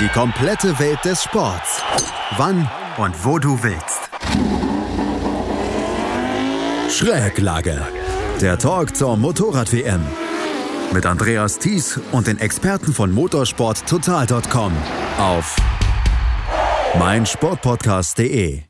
Die komplette Welt des Sports. Wann und wo du willst. Schräglage. Der Talk zur Motorrad-WM. Mit Andreas Thies und den Experten von motorsporttotal.com auf meinsportpodcast.de.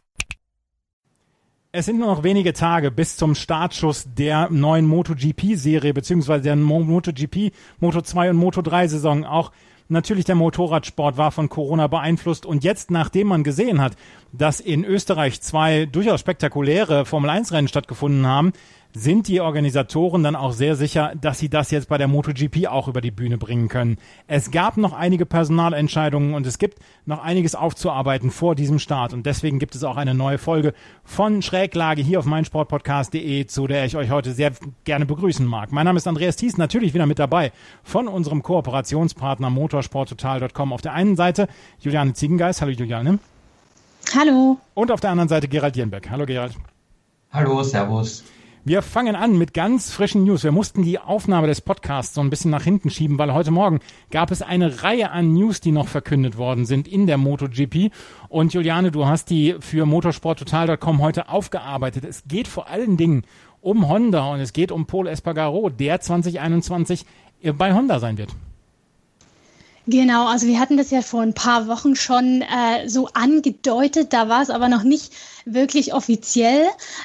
Es sind nur noch wenige Tage bis zum Startschuss der neuen MotoGP-Serie, beziehungsweise der MotoGP, Moto2 und Moto3-Saison. Auch natürlich der Motorradsport war von Corona beeinflusst. Und jetzt, nachdem man gesehen hat, dass in Österreich zwei durchaus spektakuläre Formel-1-Rennen stattgefunden haben, sind die Organisatoren dann auch sehr sicher, dass sie das jetzt bei der MotoGP auch über die Bühne bringen können. Es gab noch einige Personalentscheidungen und es gibt noch einiges aufzuarbeiten vor diesem Start und deswegen gibt es auch eine neue Folge von Schräglage hier auf meinsportpodcast.de, zu der ich euch heute sehr gerne begrüßen mag. Mein Name ist Andreas Thies, natürlich wieder mit dabei von unserem Kooperationspartner motorsporttotal.com. Auf der einen Seite Juliane Ziegengeist. Hallo Juliane. Hallo. Und auf der anderen Seite Gerald Jenbeck. Hallo Gerald. Hallo, Servus. Wir fangen an mit ganz frischen News. Wir mussten die Aufnahme des Podcasts so ein bisschen nach hinten schieben, weil heute Morgen gab es eine Reihe an News, die noch verkündet worden sind in der MotoGP. Und Juliane, du hast die für motorsporttotal.com heute aufgearbeitet. Es geht vor allen Dingen um Honda und es geht um Paul Espargaro, der 2021 bei Honda sein wird. Genau, also wir hatten das ja vor ein paar Wochen schon äh, so angedeutet, da war es aber noch nicht wirklich offiziell.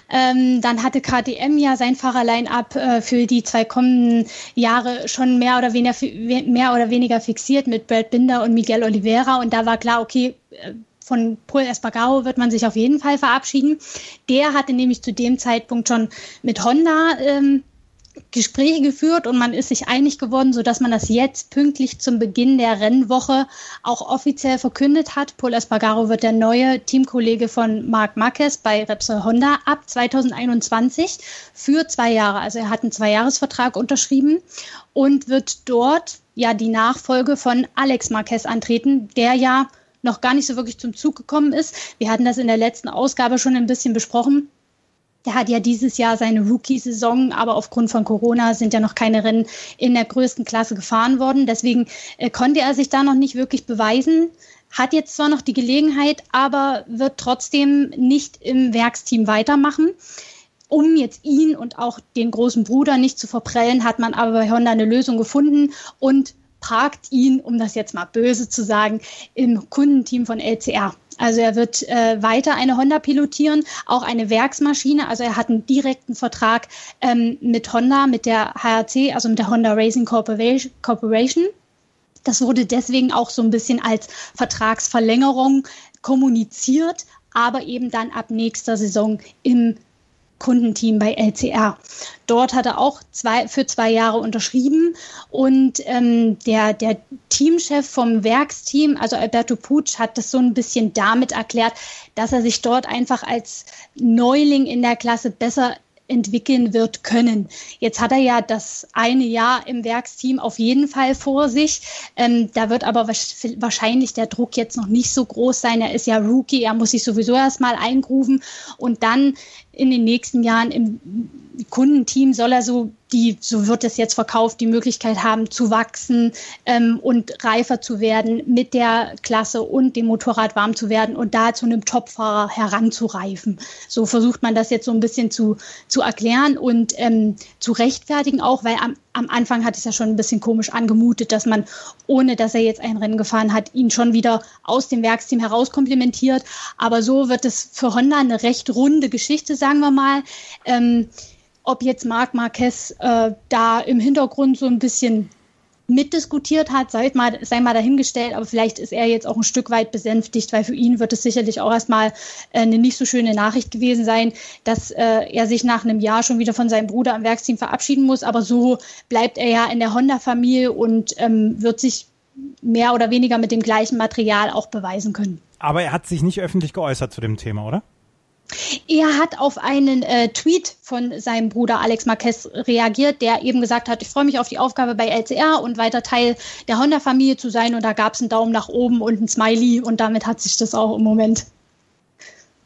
Ähm, dann hatte KTM ja sein Fahrerline-up äh, für die zwei kommenden Jahre schon mehr oder, weniger, mehr oder weniger fixiert mit Brad Binder und Miguel Oliveira und da war klar, okay, äh, von Paul Espargaro wird man sich auf jeden Fall verabschieden. Der hatte nämlich zu dem Zeitpunkt schon mit Honda ähm, Gespräche geführt und man ist sich einig geworden, sodass man das jetzt pünktlich zum Beginn der Rennwoche auch offiziell verkündet hat. Paul Espargaro wird der neue Teamkollege von Marc Marquez bei Repsol Honda ab 2021 für zwei Jahre. Also er hat einen Zweijahresvertrag unterschrieben und wird dort ja die Nachfolge von Alex Marquez antreten, der ja noch gar nicht so wirklich zum Zug gekommen ist. Wir hatten das in der letzten Ausgabe schon ein bisschen besprochen. Der hat ja dieses Jahr seine Rookie-Saison, aber aufgrund von Corona sind ja noch keine Rennen in der größten Klasse gefahren worden. Deswegen äh, konnte er sich da noch nicht wirklich beweisen. Hat jetzt zwar noch die Gelegenheit, aber wird trotzdem nicht im Werksteam weitermachen. Um jetzt ihn und auch den großen Bruder nicht zu verprellen, hat man aber bei Honda eine Lösung gefunden und parkt ihn, um das jetzt mal böse zu sagen, im Kundenteam von LCR. Also er wird äh, weiter eine Honda pilotieren, auch eine Werksmaschine. Also er hat einen direkten Vertrag ähm, mit Honda, mit der HRC, also mit der Honda Racing Corporation. Das wurde deswegen auch so ein bisschen als Vertragsverlängerung kommuniziert, aber eben dann ab nächster Saison im Kundenteam bei LCR. Dort hat er auch zwei, für zwei Jahre unterschrieben und ähm, der, der Teamchef vom Werksteam, also Alberto Pucci, hat das so ein bisschen damit erklärt, dass er sich dort einfach als Neuling in der Klasse besser entwickeln wird können. Jetzt hat er ja das eine Jahr im Werksteam auf jeden Fall vor sich. Ähm, da wird aber wahrscheinlich der Druck jetzt noch nicht so groß sein. Er ist ja Rookie, er muss sich sowieso erstmal eingrufen und dann in den nächsten Jahren im Kundenteam soll er so die, so wird es jetzt verkauft, die Möglichkeit haben zu wachsen ähm, und reifer zu werden mit der Klasse und dem Motorrad warm zu werden und da zu einem Topfahrer heranzureifen. So versucht man das jetzt so ein bisschen zu, zu erklären und ähm, zu rechtfertigen auch, weil am, am Anfang hat es ja schon ein bisschen komisch angemutet, dass man, ohne dass er jetzt ein Rennen gefahren hat, ihn schon wieder aus dem Werksteam herauskomplimentiert. Aber so wird es für Honda eine recht runde Geschichte, sagen wir mal. Ähm, ob jetzt Marc Marquez äh, da im Hintergrund so ein bisschen mitdiskutiert hat, sei mal, sei mal dahingestellt, aber vielleicht ist er jetzt auch ein Stück weit besänftigt, weil für ihn wird es sicherlich auch erstmal äh, eine nicht so schöne Nachricht gewesen sein, dass äh, er sich nach einem Jahr schon wieder von seinem Bruder am Werksteam verabschieden muss. Aber so bleibt er ja in der Honda-Familie und ähm, wird sich mehr oder weniger mit dem gleichen Material auch beweisen können. Aber er hat sich nicht öffentlich geäußert zu dem Thema, oder? Er hat auf einen äh, Tweet von seinem Bruder Alex Marquez reagiert, der eben gesagt hat, ich freue mich auf die Aufgabe bei LCR und weiter Teil der Honda-Familie zu sein. Und da gab es einen Daumen nach oben und ein Smiley und damit hat sich das auch im Moment.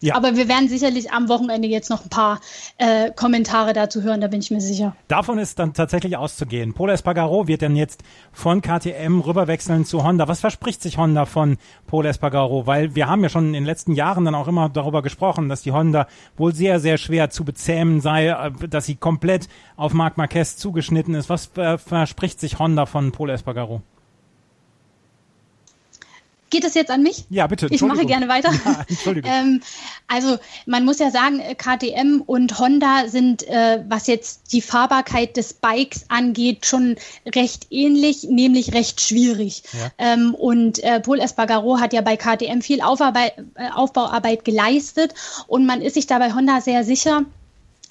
Ja. Aber wir werden sicherlich am Wochenende jetzt noch ein paar äh, Kommentare dazu hören, da bin ich mir sicher. Davon ist dann tatsächlich auszugehen. Polo Espargaro wird dann jetzt von KTM rüberwechseln zu Honda. Was verspricht sich Honda von Polo Espargaro? Weil wir haben ja schon in den letzten Jahren dann auch immer darüber gesprochen, dass die Honda wohl sehr, sehr schwer zu bezähmen sei, äh, dass sie komplett auf Marc Marquez zugeschnitten ist. Was äh, verspricht sich Honda von Polo Espargaro? Geht es jetzt an mich? Ja, bitte. Ich mache gerne weiter. Ja, Entschuldigung. ähm, also man muss ja sagen, äh, KTM und Honda sind, äh, was jetzt die Fahrbarkeit des Bikes angeht, schon recht ähnlich, nämlich recht schwierig. Ja. Ähm, und äh, Paul Espargaro hat ja bei KTM viel Aufarbeit, äh, Aufbauarbeit geleistet und man ist sich da bei Honda sehr sicher,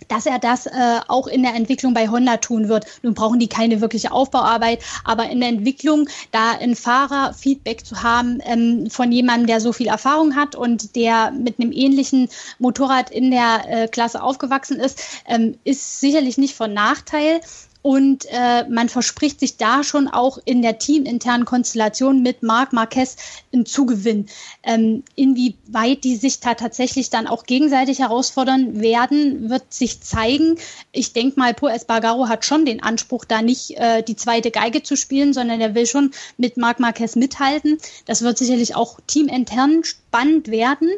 dass er das äh, auch in der Entwicklung bei Honda tun wird. Nun brauchen die keine wirkliche Aufbauarbeit, aber in der Entwicklung da ein Fahrerfeedback zu haben ähm, von jemandem, der so viel Erfahrung hat und der mit einem ähnlichen Motorrad in der äh, Klasse aufgewachsen ist, ähm, ist sicherlich nicht von Nachteil. Und äh, man verspricht sich da schon auch in der teaminternen Konstellation mit Marc Marquez einen Zugewinn. Ähm, inwieweit die sich da tatsächlich dann auch gegenseitig herausfordern werden, wird sich zeigen. Ich denke mal, Pur Espargaro hat schon den Anspruch, da nicht äh, die zweite Geige zu spielen, sondern er will schon mit Marc Marquez mithalten. Das wird sicherlich auch teamintern spannend werden.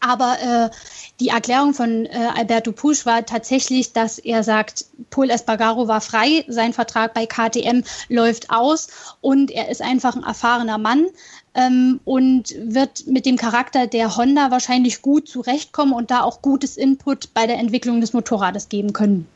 Aber äh, die Erklärung von äh, Alberto Pusch war tatsächlich, dass er sagt, Paul Espargaro war frei, sein Vertrag bei KTM läuft aus und er ist einfach ein erfahrener Mann ähm, und wird mit dem Charakter der Honda wahrscheinlich gut zurechtkommen und da auch gutes Input bei der Entwicklung des Motorrades geben können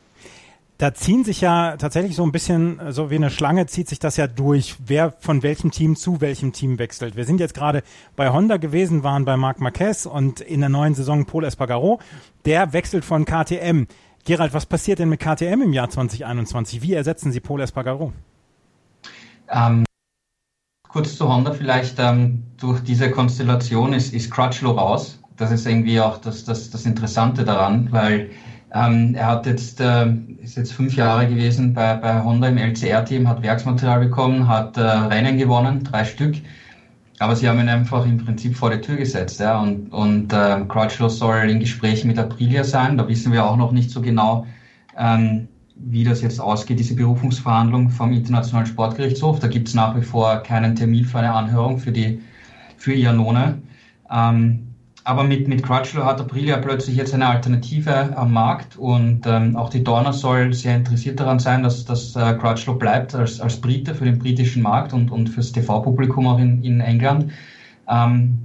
da ziehen sich ja tatsächlich so ein bisschen, so wie eine Schlange zieht sich das ja durch, wer von welchem Team zu welchem Team wechselt. Wir sind jetzt gerade bei Honda gewesen, waren bei Marc Marquez und in der neuen Saison Paul Espargaro. Der wechselt von KTM. Gerald, was passiert denn mit KTM im Jahr 2021? Wie ersetzen Sie Paul Espargaro? Ähm, kurz zu Honda vielleicht. Ähm, durch diese Konstellation ist, ist Crutchlow raus. Das ist irgendwie auch das, das, das Interessante daran, weil ähm, er hat jetzt, äh, ist jetzt fünf Jahre gewesen bei, bei Honda im LCR-Team, hat Werksmaterial bekommen, hat äh, Rennen gewonnen, drei Stück. Aber sie haben ihn einfach im Prinzip vor die Tür gesetzt. Ja? Und, und äh, Crutchlow soll in Gesprächen mit Aprilia sein. Da wissen wir auch noch nicht so genau, ähm, wie das jetzt ausgeht, diese Berufungsverhandlung vom Internationalen Sportgerichtshof. Da gibt es nach wie vor keinen Termin für eine Anhörung für die für Iannone. Ähm, aber mit, mit Crutchlow hat Aprilia plötzlich jetzt eine Alternative am Markt und ähm, auch die Dorner soll sehr interessiert daran sein, dass, dass äh, Crutchlow bleibt als, als Brite für den britischen Markt und, und fürs TV-Publikum auch in, in England. Ähm,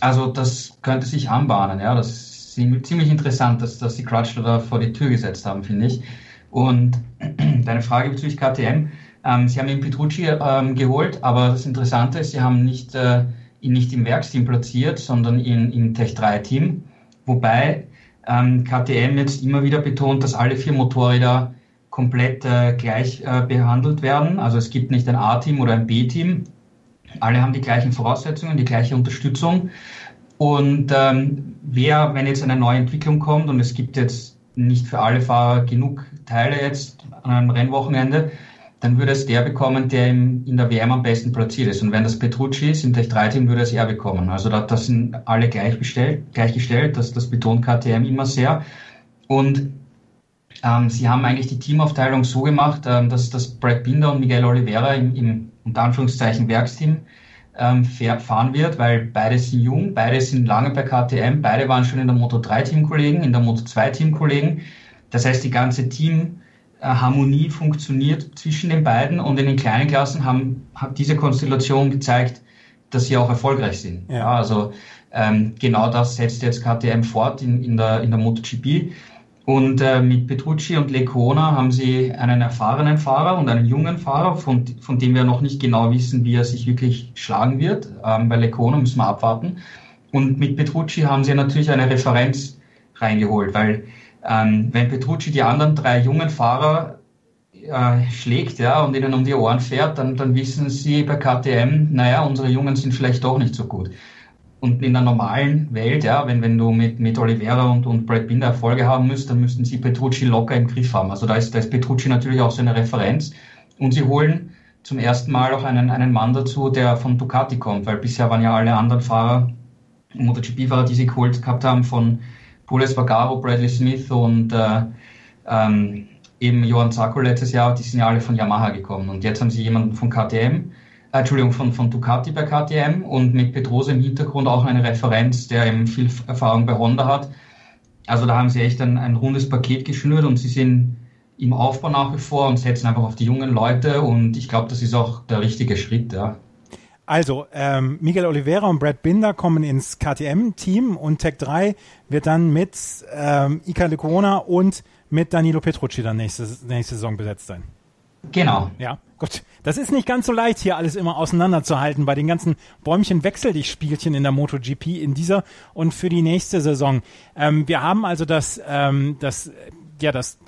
also das könnte sich anbahnen. Ja? Das ist ziemlich interessant, dass, dass die Crutchlow da vor die Tür gesetzt haben, finde ich. Und deine Frage bezüglich KTM, ähm, sie haben den Petrucci ähm, geholt, aber das Interessante ist, sie haben nicht... Äh, nicht im Werksteam platziert, sondern in, im Tech3-Team. Wobei ähm, KTM jetzt immer wieder betont, dass alle vier Motorräder komplett äh, gleich äh, behandelt werden. Also es gibt nicht ein A-Team oder ein B-Team. Alle haben die gleichen Voraussetzungen, die gleiche Unterstützung. Und ähm, wer, wenn jetzt eine neue Entwicklung kommt und es gibt jetzt nicht für alle Fahrer genug Teile jetzt an einem Rennwochenende, dann würde es der bekommen, der im, in der WM am besten platziert ist. Und wenn das Petrucci ist, im Tech 3 Team, würde es er bekommen. Also da, das sind alle gleichgestellt, gleichgestellt das, das betont KTM immer sehr. Und ähm, sie haben eigentlich die Teamaufteilung so gemacht, ähm, dass, dass Brad Binder und Miguel Oliveira im, im unter Anführungszeichen Werksteam ähm, fahren wird, weil beide sind jung, beide sind lange bei KTM, beide waren schon in der Moto 3 Teamkollegen, in der Moto 2 Teamkollegen. Das heißt, die ganze Team Harmonie funktioniert zwischen den beiden und in den kleinen Klassen haben, hat diese Konstellation gezeigt, dass sie auch erfolgreich sind. Ja. ja also ähm, genau das setzt jetzt KTM fort in, in, der, in der MotoGP. Und äh, mit Petrucci und Lecona haben sie einen erfahrenen Fahrer und einen jungen Fahrer, von, von dem wir noch nicht genau wissen, wie er sich wirklich schlagen wird. Ähm, bei Lecona müssen wir abwarten. Und mit Petrucci haben sie natürlich eine Referenz reingeholt, weil ähm, wenn Petrucci die anderen drei jungen Fahrer äh, schlägt ja, und ihnen um die Ohren fährt, dann, dann wissen sie bei KTM, naja, unsere Jungen sind vielleicht doch nicht so gut. Und in der normalen Welt, ja, wenn, wenn du mit, mit Oliveira und, und Brad Binder Erfolge haben müsst, dann müssten sie Petrucci locker im Griff haben. Also da ist, da ist Petrucci natürlich auch so eine Referenz. Und sie holen zum ersten Mal auch einen, einen Mann dazu, der von Ducati kommt, weil bisher waren ja alle anderen Fahrer MotoGP-Fahrer, die sie geholt gehabt haben, von Paul Espargaro, Bradley Smith und äh, ähm, eben Johann Zarco letztes Jahr, die sind ja alle von Yamaha gekommen. Und jetzt haben sie jemanden von KTM, äh, Entschuldigung, von, von Ducati bei KTM und mit Petrose im Hintergrund auch eine Referenz, der eben viel Erfahrung bei Honda hat. Also da haben sie echt ein, ein rundes Paket geschnürt und sie sind im Aufbau nach wie vor und setzen einfach auf die jungen Leute und ich glaube, das ist auch der richtige Schritt, ja. Also, ähm, Miguel Oliveira und Brad Binder kommen ins KTM-Team und Tech 3 wird dann mit ähm, Ika de Corona und mit Danilo Petrucci dann nächste, nächste Saison besetzt sein. Genau. Ja, gut. Das ist nicht ganz so leicht, hier alles immer auseinanderzuhalten bei den ganzen Bäumchen wechsel dich Spielchen in der MotoGP in dieser und für die nächste Saison. Ähm, wir haben also das, ähm, das, ja, das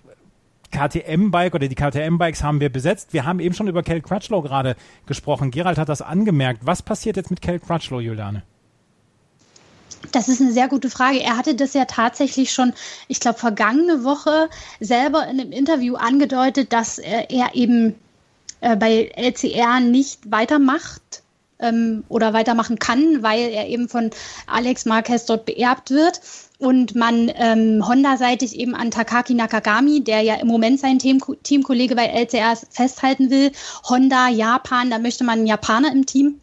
KTM-Bike oder die KTM-Bikes haben wir besetzt. Wir haben eben schon über Kel Crutchlow gerade gesprochen. Gerald hat das angemerkt. Was passiert jetzt mit Kel Crutchlow, Juliane? Das ist eine sehr gute Frage. Er hatte das ja tatsächlich schon, ich glaube, vergangene Woche selber in einem Interview angedeutet, dass er, er eben äh, bei LCR nicht weitermacht ähm, oder weitermachen kann, weil er eben von Alex Marquez dort beerbt wird und man ähm, Honda-seitig eben an Takaki Nakagami, der ja im Moment sein Team Teamkollege bei LCR festhalten will, Honda, Japan, da möchte man einen Japaner im Team.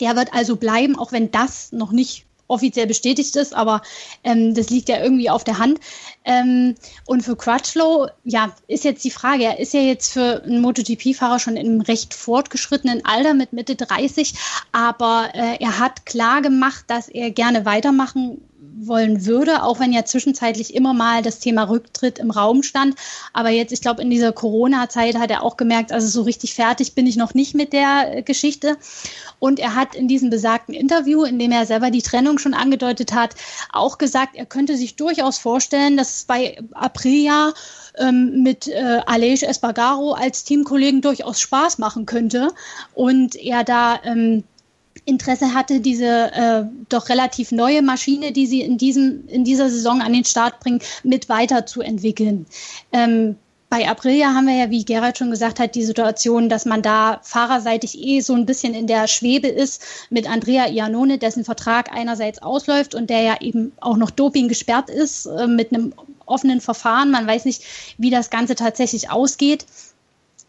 Der wird also bleiben, auch wenn das noch nicht offiziell bestätigt ist, aber ähm, das liegt ja irgendwie auf der Hand. Ähm, und für Crutchlow, ja, ist jetzt die Frage, er ist ja jetzt für einen MotoGP-Fahrer schon im recht fortgeschrittenen Alter mit Mitte 30, aber äh, er hat klar gemacht, dass er gerne weitermachen wollen würde, auch wenn ja zwischenzeitlich immer mal das Thema Rücktritt im Raum stand. Aber jetzt, ich glaube, in dieser Corona-Zeit hat er auch gemerkt, also so richtig fertig bin ich noch nicht mit der äh, Geschichte. Und er hat in diesem besagten Interview, in dem er selber die Trennung schon angedeutet hat, auch gesagt, er könnte sich durchaus vorstellen, dass es bei Aprilia ähm, mit äh, Aleix Espargaro als Teamkollegen durchaus Spaß machen könnte und er da ähm, Interesse hatte, diese äh, doch relativ neue Maschine, die sie in, diesem, in dieser Saison an den Start bringen, mit weiterzuentwickeln. Ähm, bei Aprilia haben wir ja, wie Gerald schon gesagt hat, die Situation, dass man da fahrerseitig eh so ein bisschen in der Schwebe ist mit Andrea Iannone, dessen Vertrag einerseits ausläuft und der ja eben auch noch Doping gesperrt ist äh, mit einem offenen Verfahren. Man weiß nicht, wie das Ganze tatsächlich ausgeht.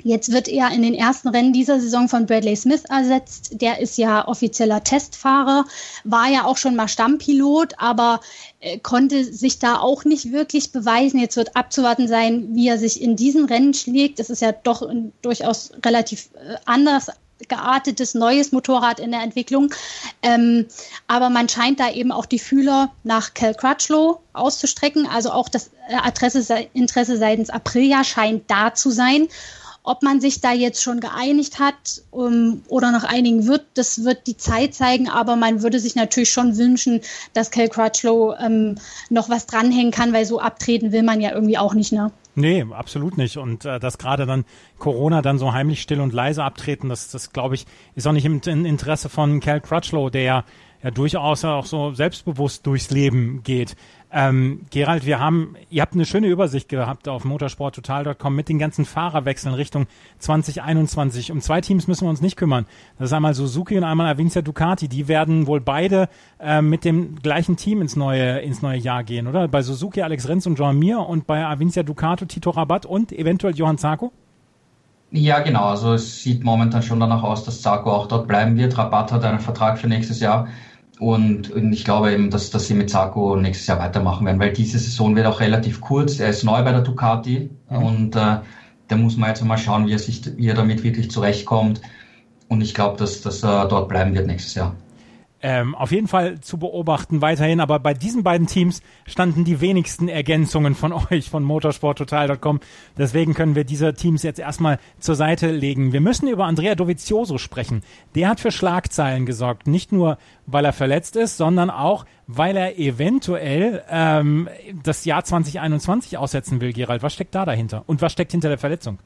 Jetzt wird er in den ersten Rennen dieser Saison von Bradley Smith ersetzt. Der ist ja offizieller Testfahrer, war ja auch schon mal Stammpilot, aber äh, konnte sich da auch nicht wirklich beweisen. Jetzt wird abzuwarten sein, wie er sich in diesen Rennen schlägt. Das ist ja doch ein durchaus relativ äh, anders geartetes neues Motorrad in der Entwicklung. Ähm, aber man scheint da eben auch die Fühler nach Cal Crutchlow auszustrecken. Also auch das äh, Adresse, Interesse seitens Aprilia scheint da zu sein. Ob man sich da jetzt schon geeinigt hat um, ähm, oder noch einigen wird, das wird die Zeit zeigen. Aber man würde sich natürlich schon wünschen, dass Cal Crutchlow ähm, noch was dranhängen kann, weil so abtreten will man ja irgendwie auch nicht, ne? Nee, absolut nicht. Und äh, dass gerade dann Corona dann so heimlich still und leise abtreten, das, das glaube ich, ist auch nicht im, im Interesse von Cal Crutchlow, der ja ja durchaus auch so selbstbewusst durchs Leben geht. Ähm, Gerald, wir haben, ihr habt eine schöne Übersicht gehabt auf motorsporttotal.com mit den ganzen Fahrerwechseln Richtung 2021. Um zwei Teams müssen wir uns nicht kümmern. Das ist einmal Suzuki und einmal Avincia Ducati. Die werden wohl beide äh, mit dem gleichen Team ins neue, ins neue Jahr gehen, oder? Bei Suzuki Alex Renz und Jean Mir und bei Avincia Ducato Tito Rabat und eventuell Johann Zarco? Ja, genau. Also es sieht momentan schon danach aus, dass Zarco auch dort bleiben wird. Rabat hat einen Vertrag für nächstes Jahr. Und, und ich glaube eben, dass, dass sie mit Sarko nächstes Jahr weitermachen werden, weil diese Saison wird auch relativ kurz. Er ist neu bei der Ducati mhm. und äh, da muss man jetzt mal schauen, wie er sich, wie er damit wirklich zurechtkommt. Und ich glaube, dass, dass er dort bleiben wird nächstes Jahr ähm, auf jeden Fall zu beobachten weiterhin. Aber bei diesen beiden Teams standen die wenigsten Ergänzungen von euch von motorsporttotal.com. Deswegen können wir diese Teams jetzt erstmal zur Seite legen. Wir müssen über Andrea Dovizioso sprechen. Der hat für Schlagzeilen gesorgt. Nicht nur, weil er verletzt ist, sondern auch, weil er eventuell ähm, das Jahr 2021 aussetzen will, Gerald. Was steckt da dahinter? Und was steckt hinter der Verletzung?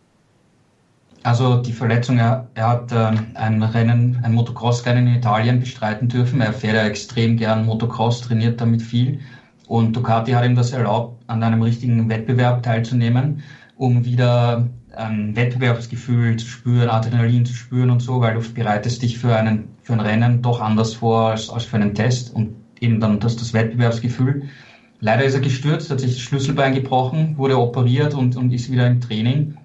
Also die Verletzung, er, er hat äh, ein Rennen, ein Motocross-Rennen in Italien bestreiten dürfen. Er fährt ja extrem gern Motocross, trainiert damit viel. Und Ducati hat ihm das erlaubt, an einem richtigen Wettbewerb teilzunehmen, um wieder ein Wettbewerbsgefühl zu spüren, Adrenalin zu spüren und so, weil du bereitest dich für, einen, für ein Rennen doch anders vor als, als für einen Test. Und eben dann das, das Wettbewerbsgefühl. Leider ist er gestürzt, hat sich das Schlüsselbein gebrochen, wurde operiert und, und ist wieder im Training.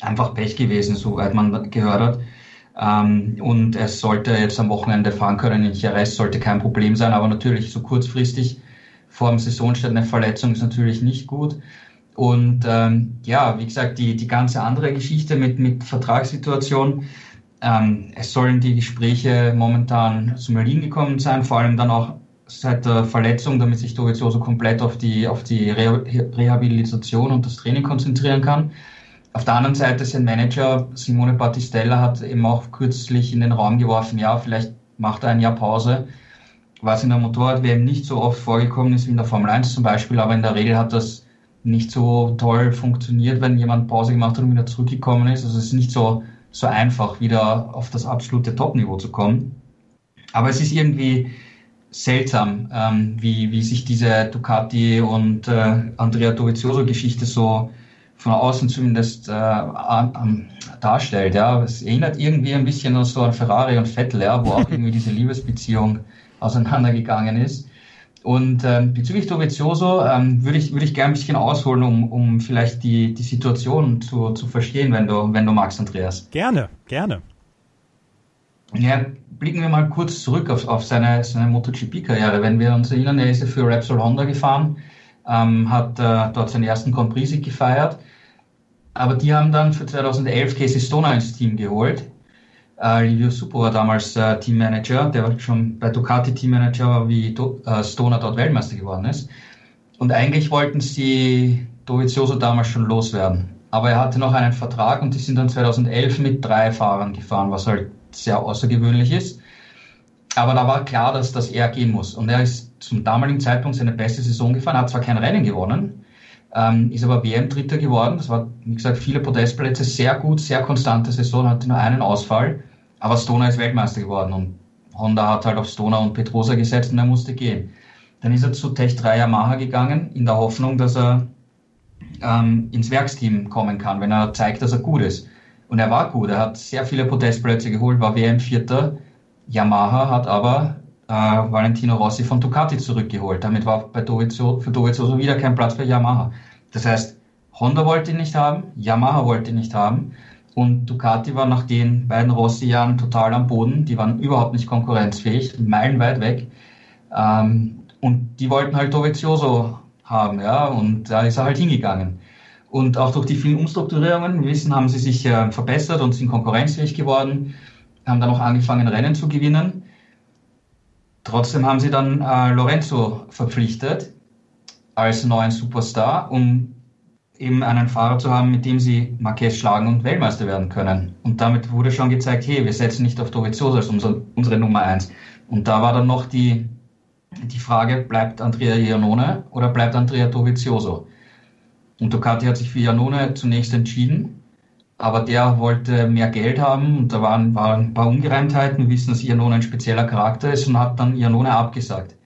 Einfach Pech gewesen, soweit man gehört hat. Ähm, und er sollte jetzt am Wochenende fahren können in Jerez, sollte kein Problem sein, aber natürlich so kurzfristig vor dem Saisonstart eine Verletzung ist natürlich nicht gut. Und ähm, ja, wie gesagt, die, die ganze andere Geschichte mit, mit Vertragssituation, ähm, es sollen die Gespräche momentan zum Erliegen gekommen sein, vor allem dann auch seit der Verletzung, damit sich Dovizioso komplett auf die, auf die Re Rehabilitation und das Training konzentrieren kann. Auf der anderen Seite sein Manager Simone Battistella hat eben auch kürzlich in den Raum geworfen, ja, vielleicht macht er ein Jahr Pause, was in der Motorrad-WM nicht so oft vorgekommen ist wie in der Formel 1 zum Beispiel, aber in der Regel hat das nicht so toll funktioniert, wenn jemand Pause gemacht hat und wieder zurückgekommen ist. Also es ist nicht so, so einfach, wieder auf das absolute Top-Niveau zu kommen. Aber es ist irgendwie seltsam, ähm, wie, wie sich diese Ducati und äh, Andrea Dovizioso-Geschichte so von außen zumindest äh, an, darstellt. Ja, es erinnert irgendwie ein bisschen an so an Ferrari und Vettel, ja, wo auch irgendwie diese Liebesbeziehung auseinandergegangen ist. Und ähm, bezüglich Dovizioso ähm, würde ich, würde ich gerne ein bisschen ausholen, um, um vielleicht die, die Situation zu, zu verstehen, wenn du, wenn du magst, Andreas. Gerne, gerne. Ja, blicken wir mal kurz zurück auf, auf seine, seine MotoGP-Karriere. Wenn wir uns erinnern, er ist ja für Repsol Honda gefahren, ähm, hat äh, dort seinen ersten Grand Prix gefeiert aber die haben dann für 2011 Casey Stoner ins Team geholt. Äh, Livio Supo war damals äh, Teammanager, der war schon bei Ducati Teammanager, wie Do äh, Stoner dort Weltmeister geworden ist. Und eigentlich wollten sie Dovizioso damals schon loswerden. Aber er hatte noch einen Vertrag und die sind dann 2011 mit drei Fahrern gefahren, was halt sehr außergewöhnlich ist. Aber da war klar, dass das er gehen muss. Und er ist zum damaligen Zeitpunkt seine beste Saison gefahren, hat zwar kein Rennen gewonnen, ähm, ist aber WM-Dritter geworden. Das war, wie gesagt, viele Podestplätze, sehr gut, sehr konstante Saison, hatte nur einen Ausfall. Aber Stoner ist Weltmeister geworden und Honda hat halt auf Stoner und Petrosa gesetzt und er musste gehen. Dann ist er zu Tech 3 Yamaha gegangen, in der Hoffnung, dass er ähm, ins Werksteam kommen kann, wenn er zeigt, dass er gut ist. Und er war gut, er hat sehr viele Podestplätze geholt, war WM-Vierter. Yamaha hat aber äh, Valentino Rossi von Ducati zurückgeholt. Damit war bei Dovizioso, für Dovizioso wieder kein Platz für Yamaha. Das heißt, Honda wollte ihn nicht haben, Yamaha wollte ihn nicht haben und Ducati war nach den beiden Rossi-Jahren total am Boden. Die waren überhaupt nicht konkurrenzfähig, meilenweit weg. Ähm, und die wollten halt Dovizioso haben, ja, und da ist er halt hingegangen. Und auch durch die vielen Umstrukturierungen, wir wissen, haben sie sich äh, verbessert und sind konkurrenzfähig geworden, haben dann auch angefangen, Rennen zu gewinnen. Trotzdem haben sie dann äh, Lorenzo verpflichtet als neuen Superstar, um eben einen Fahrer zu haben, mit dem sie Marquez schlagen und Weltmeister werden können. Und damit wurde schon gezeigt, hey, wir setzen nicht auf Dovizioso als unser, unsere Nummer eins. Und da war dann noch die, die Frage, bleibt Andrea Iannone oder bleibt Andrea Dovizioso? Und Ducati hat sich für Iannone zunächst entschieden aber der wollte mehr Geld haben und da waren, waren ein paar Ungereimtheiten. Wir wissen, dass Iannone ein spezieller Charakter ist und hat dann Iannone abgesagt.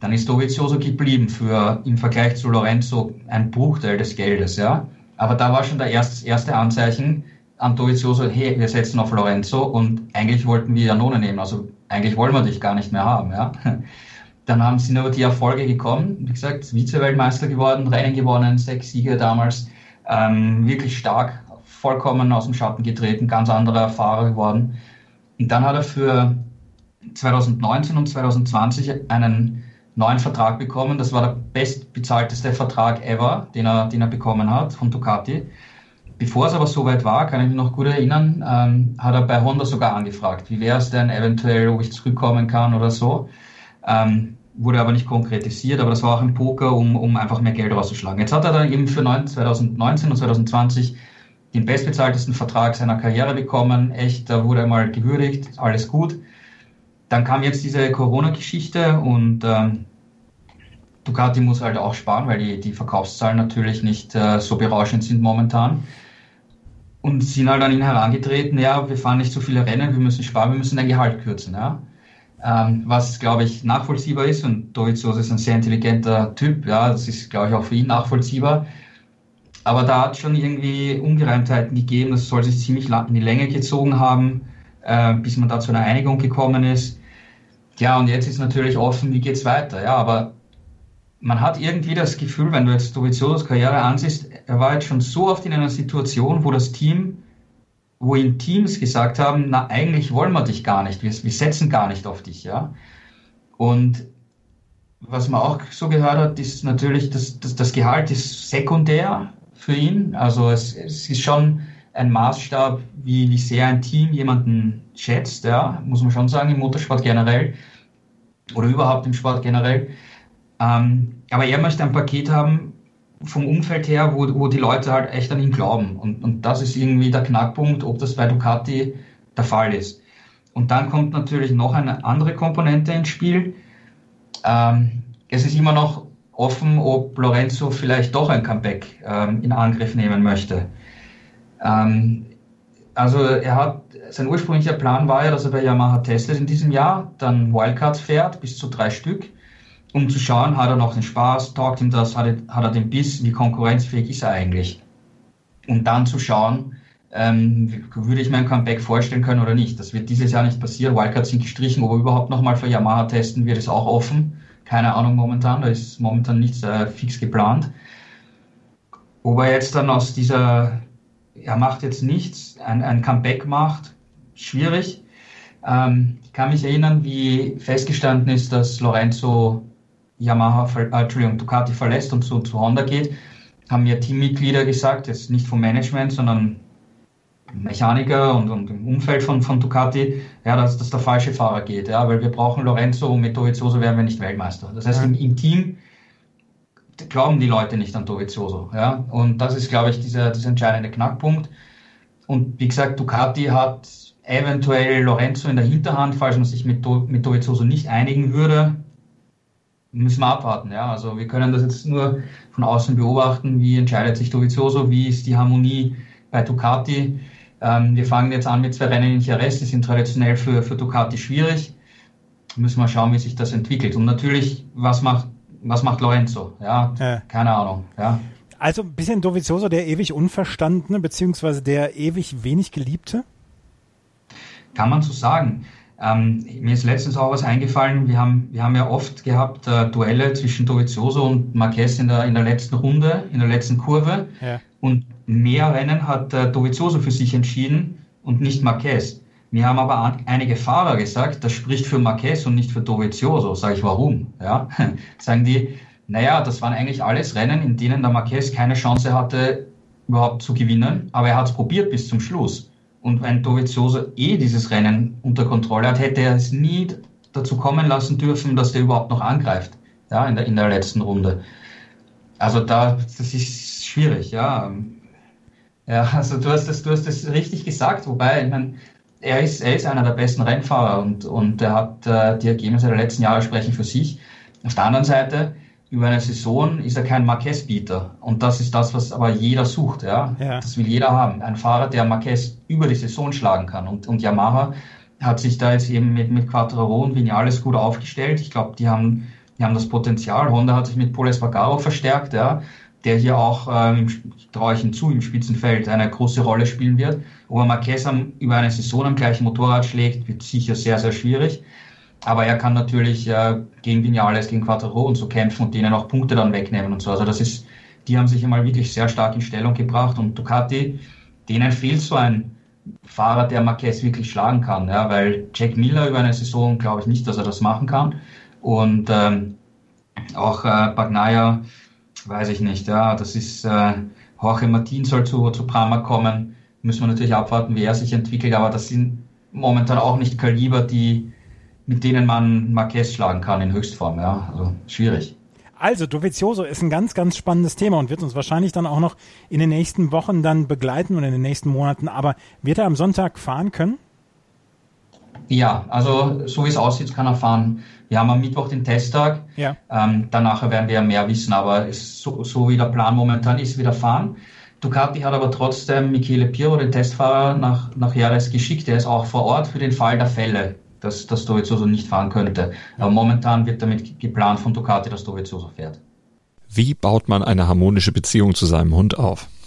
Dann ist Dovizioso geblieben für im Vergleich zu Lorenzo ein Bruchteil des Geldes, ja. Aber da war schon der erste, erste Anzeichen an Dovizioso, hey, wir setzen auf Lorenzo und eigentlich wollten wir Iannone nehmen, also eigentlich wollen wir dich gar nicht mehr haben, ja. Dann haben sind aber die Erfolge gekommen, wie gesagt, Vize-Weltmeister geworden, Rennen gewonnen, sechs Siege damals, ähm, wirklich stark, vollkommen aus dem Schatten getreten, ganz anderer Fahrer geworden. Und dann hat er für 2019 und 2020 einen neuen Vertrag bekommen. Das war der bestbezahlteste Vertrag ever, den er, den er bekommen hat von Ducati. Bevor es aber soweit war, kann ich mich noch gut erinnern, ähm, hat er bei Honda sogar angefragt, wie wäre es denn eventuell, ob ich zurückkommen kann oder so. Ähm, wurde aber nicht konkretisiert, aber das war auch ein Poker, um, um einfach mehr Geld rauszuschlagen. Jetzt hat er dann eben für 2019 und 2020 den bestbezahltesten Vertrag seiner Karriere bekommen. Echt, da wurde er mal gewürdigt, alles gut. Dann kam jetzt diese Corona-Geschichte und ähm, Ducati muss halt auch sparen, weil die, die Verkaufszahlen natürlich nicht äh, so berauschend sind momentan. Und sind halt an ihn herangetreten, ja, wir fahren nicht so viele Rennen, wir müssen sparen, wir müssen dein Gehalt kürzen. Ja. Ähm, was, glaube ich, nachvollziehbar ist und Dovizioso ist ein sehr intelligenter Typ, ja, das ist, glaube ich, auch für ihn nachvollziehbar. Aber da hat es schon irgendwie Ungereimtheiten gegeben. Das soll sich ziemlich in die Länge gezogen haben, äh, bis man da zu einer Einigung gekommen ist. Ja, und jetzt ist natürlich offen, wie geht's weiter. Ja, aber man hat irgendwie das Gefühl, wenn du jetzt Doviziosos Karriere ansiehst, er war jetzt schon so oft in einer Situation, wo das Team, wo ihm Teams gesagt haben, na, eigentlich wollen wir dich gar nicht, wir, wir setzen gar nicht auf dich, ja. Und was man auch so gehört hat, ist natürlich, dass, dass das Gehalt ist sekundär für ihn. Also es, es ist schon ein Maßstab, wie, wie sehr ein Team jemanden schätzt, ja, muss man schon sagen, im Motorsport generell oder überhaupt im Sport generell. Ähm, aber er möchte ein Paket haben vom Umfeld her, wo, wo die Leute halt echt an ihn glauben. Und, und das ist irgendwie der Knackpunkt, ob das bei Ducati der Fall ist. Und dann kommt natürlich noch eine andere Komponente ins Spiel. Ähm, es ist immer noch offen, ob Lorenzo vielleicht doch ein Comeback ähm, in Angriff nehmen möchte. Ähm, also er hat, sein ursprünglicher Plan war ja, dass er bei Yamaha testet in diesem Jahr, dann Wildcards fährt, bis zu drei Stück, um zu schauen, hat er noch den Spaß, taugt ihm das, hat er, hat er den Biss, wie konkurrenzfähig ist er eigentlich. Und dann zu schauen, ähm, würde ich mir ein Comeback vorstellen können oder nicht. Das wird dieses Jahr nicht passieren. Wildcards sind gestrichen, ob er überhaupt nochmal für Yamaha testen wird, ist auch offen. Keine Ahnung momentan, da ist momentan nichts äh, fix geplant. Ob er jetzt dann aus dieser er macht jetzt nichts, ein, ein Comeback macht, schwierig. Ähm, ich kann mich erinnern, wie festgestanden ist, dass Lorenzo Yamaha, äh, Entschuldigung, Ducati verlässt und zu, zu Honda geht, haben mir Teammitglieder gesagt, jetzt nicht vom Management, sondern Mechaniker und, und im Umfeld von, von Ducati, ja, dass, dass der falsche Fahrer geht, ja, weil wir brauchen Lorenzo und mit Dovizioso werden wir nicht Weltmeister. Das heißt, im, im Team glauben die Leute nicht an Dovizioso. Ja? Und das ist, glaube ich, dieser, dieser entscheidende Knackpunkt. Und wie gesagt, Ducati hat eventuell Lorenzo in der Hinterhand, falls man sich mit, mit Dovizioso nicht einigen würde, müssen wir abwarten. Ja? Also wir können das jetzt nur von außen beobachten, wie entscheidet sich Dovizioso, wie ist die Harmonie bei Ducati. Ähm, wir fangen jetzt an mit zwei Rennen in Jerez, die sind traditionell für, für Ducati schwierig. Müssen wir schauen, wie sich das entwickelt. Und natürlich, was macht was macht Lorenzo? Ja, ja. keine Ahnung. Ja. Also ein bisschen Dovizioso, der ewig Unverstandene, beziehungsweise der ewig wenig Geliebte? Kann man so sagen. Ähm, mir ist letztens auch was eingefallen. Wir haben, wir haben ja oft gehabt äh, Duelle zwischen Dovizioso und Marquez in der, in der letzten Runde, in der letzten Kurve. Ja. Und mehr Rennen hat äh, Dovizioso für sich entschieden und nicht Marquez. Mir haben aber einige Fahrer gesagt, das spricht für Marquez und nicht für Dovizioso. Sage ich, warum? Ja, sagen die, naja, das waren eigentlich alles Rennen, in denen der Marquez keine Chance hatte, überhaupt zu gewinnen, aber er hat es probiert bis zum Schluss. Und wenn Dovizioso eh dieses Rennen unter Kontrolle hat, hätte er es nie dazu kommen lassen dürfen, dass der überhaupt noch angreift, ja, in der, in der letzten Runde. Also da, das ist schwierig, ja. Ja, also du hast das, du hast das richtig gesagt, wobei, ich meine, er ist, er ist einer der besten Rennfahrer und, und er hat äh, die Ergebnisse der letzten Jahre sprechen für sich. Auf der anderen Seite, über eine Saison ist er kein Marquez-Bieter. Und das ist das, was aber jeder sucht. Ja? ja? Das will jeder haben. Ein Fahrer, der Marquez über die Saison schlagen kann. Und, und Yamaha hat sich da jetzt eben mit, mit Quattraro und Vinales gut aufgestellt. Ich glaube, die haben, die haben das Potenzial. Honda hat sich mit Paul Espargaro verstärkt. Ja? Der hier auch, ähm, traue ich hinzu, im Spitzenfeld eine große Rolle spielen wird. Ob er Marquez über eine Saison am gleichen Motorrad schlägt, wird sicher sehr, sehr schwierig. Aber er kann natürlich äh, gegen Vinales, gegen Quattro und so kämpfen und denen auch Punkte dann wegnehmen und so. Also das ist, die haben sich einmal wirklich sehr stark in Stellung gebracht und Ducati, denen fehlt so ein Fahrer, der Marquez wirklich schlagen kann, ja, weil Jack Miller über eine Saison glaube ich nicht, dass er das machen kann. Und ähm, auch äh, Bagnaia, weiß ich nicht. Ja, das ist äh, Jorge Martin soll zu, zu Brahma kommen. Müssen wir natürlich abwarten, wie er sich entwickelt, aber das sind momentan auch nicht Kaliber, die, mit denen man Marquez schlagen kann in Höchstform. Ja, also schwierig. Also, Dovizioso ist ein ganz, ganz spannendes Thema und wird uns wahrscheinlich dann auch noch in den nächsten Wochen dann begleiten und in den nächsten Monaten. Aber wird er am Sonntag fahren können? Ja, also so wie es aussieht, kann er fahren. Wir haben am Mittwoch den Testtag. Ja. Ähm, danach werden wir mehr wissen, aber so, so, wie der Plan momentan ist, wieder fahren. Ducati hat aber trotzdem Michele Piro, den Testfahrer, nach, nach Jerez geschickt. Der ist auch vor Ort für den Fall der Fälle, dass, dass Dovizioso nicht fahren könnte. Aber momentan wird damit geplant von Ducati, dass Dovizioso fährt. Wie baut man eine harmonische Beziehung zu seinem Hund auf?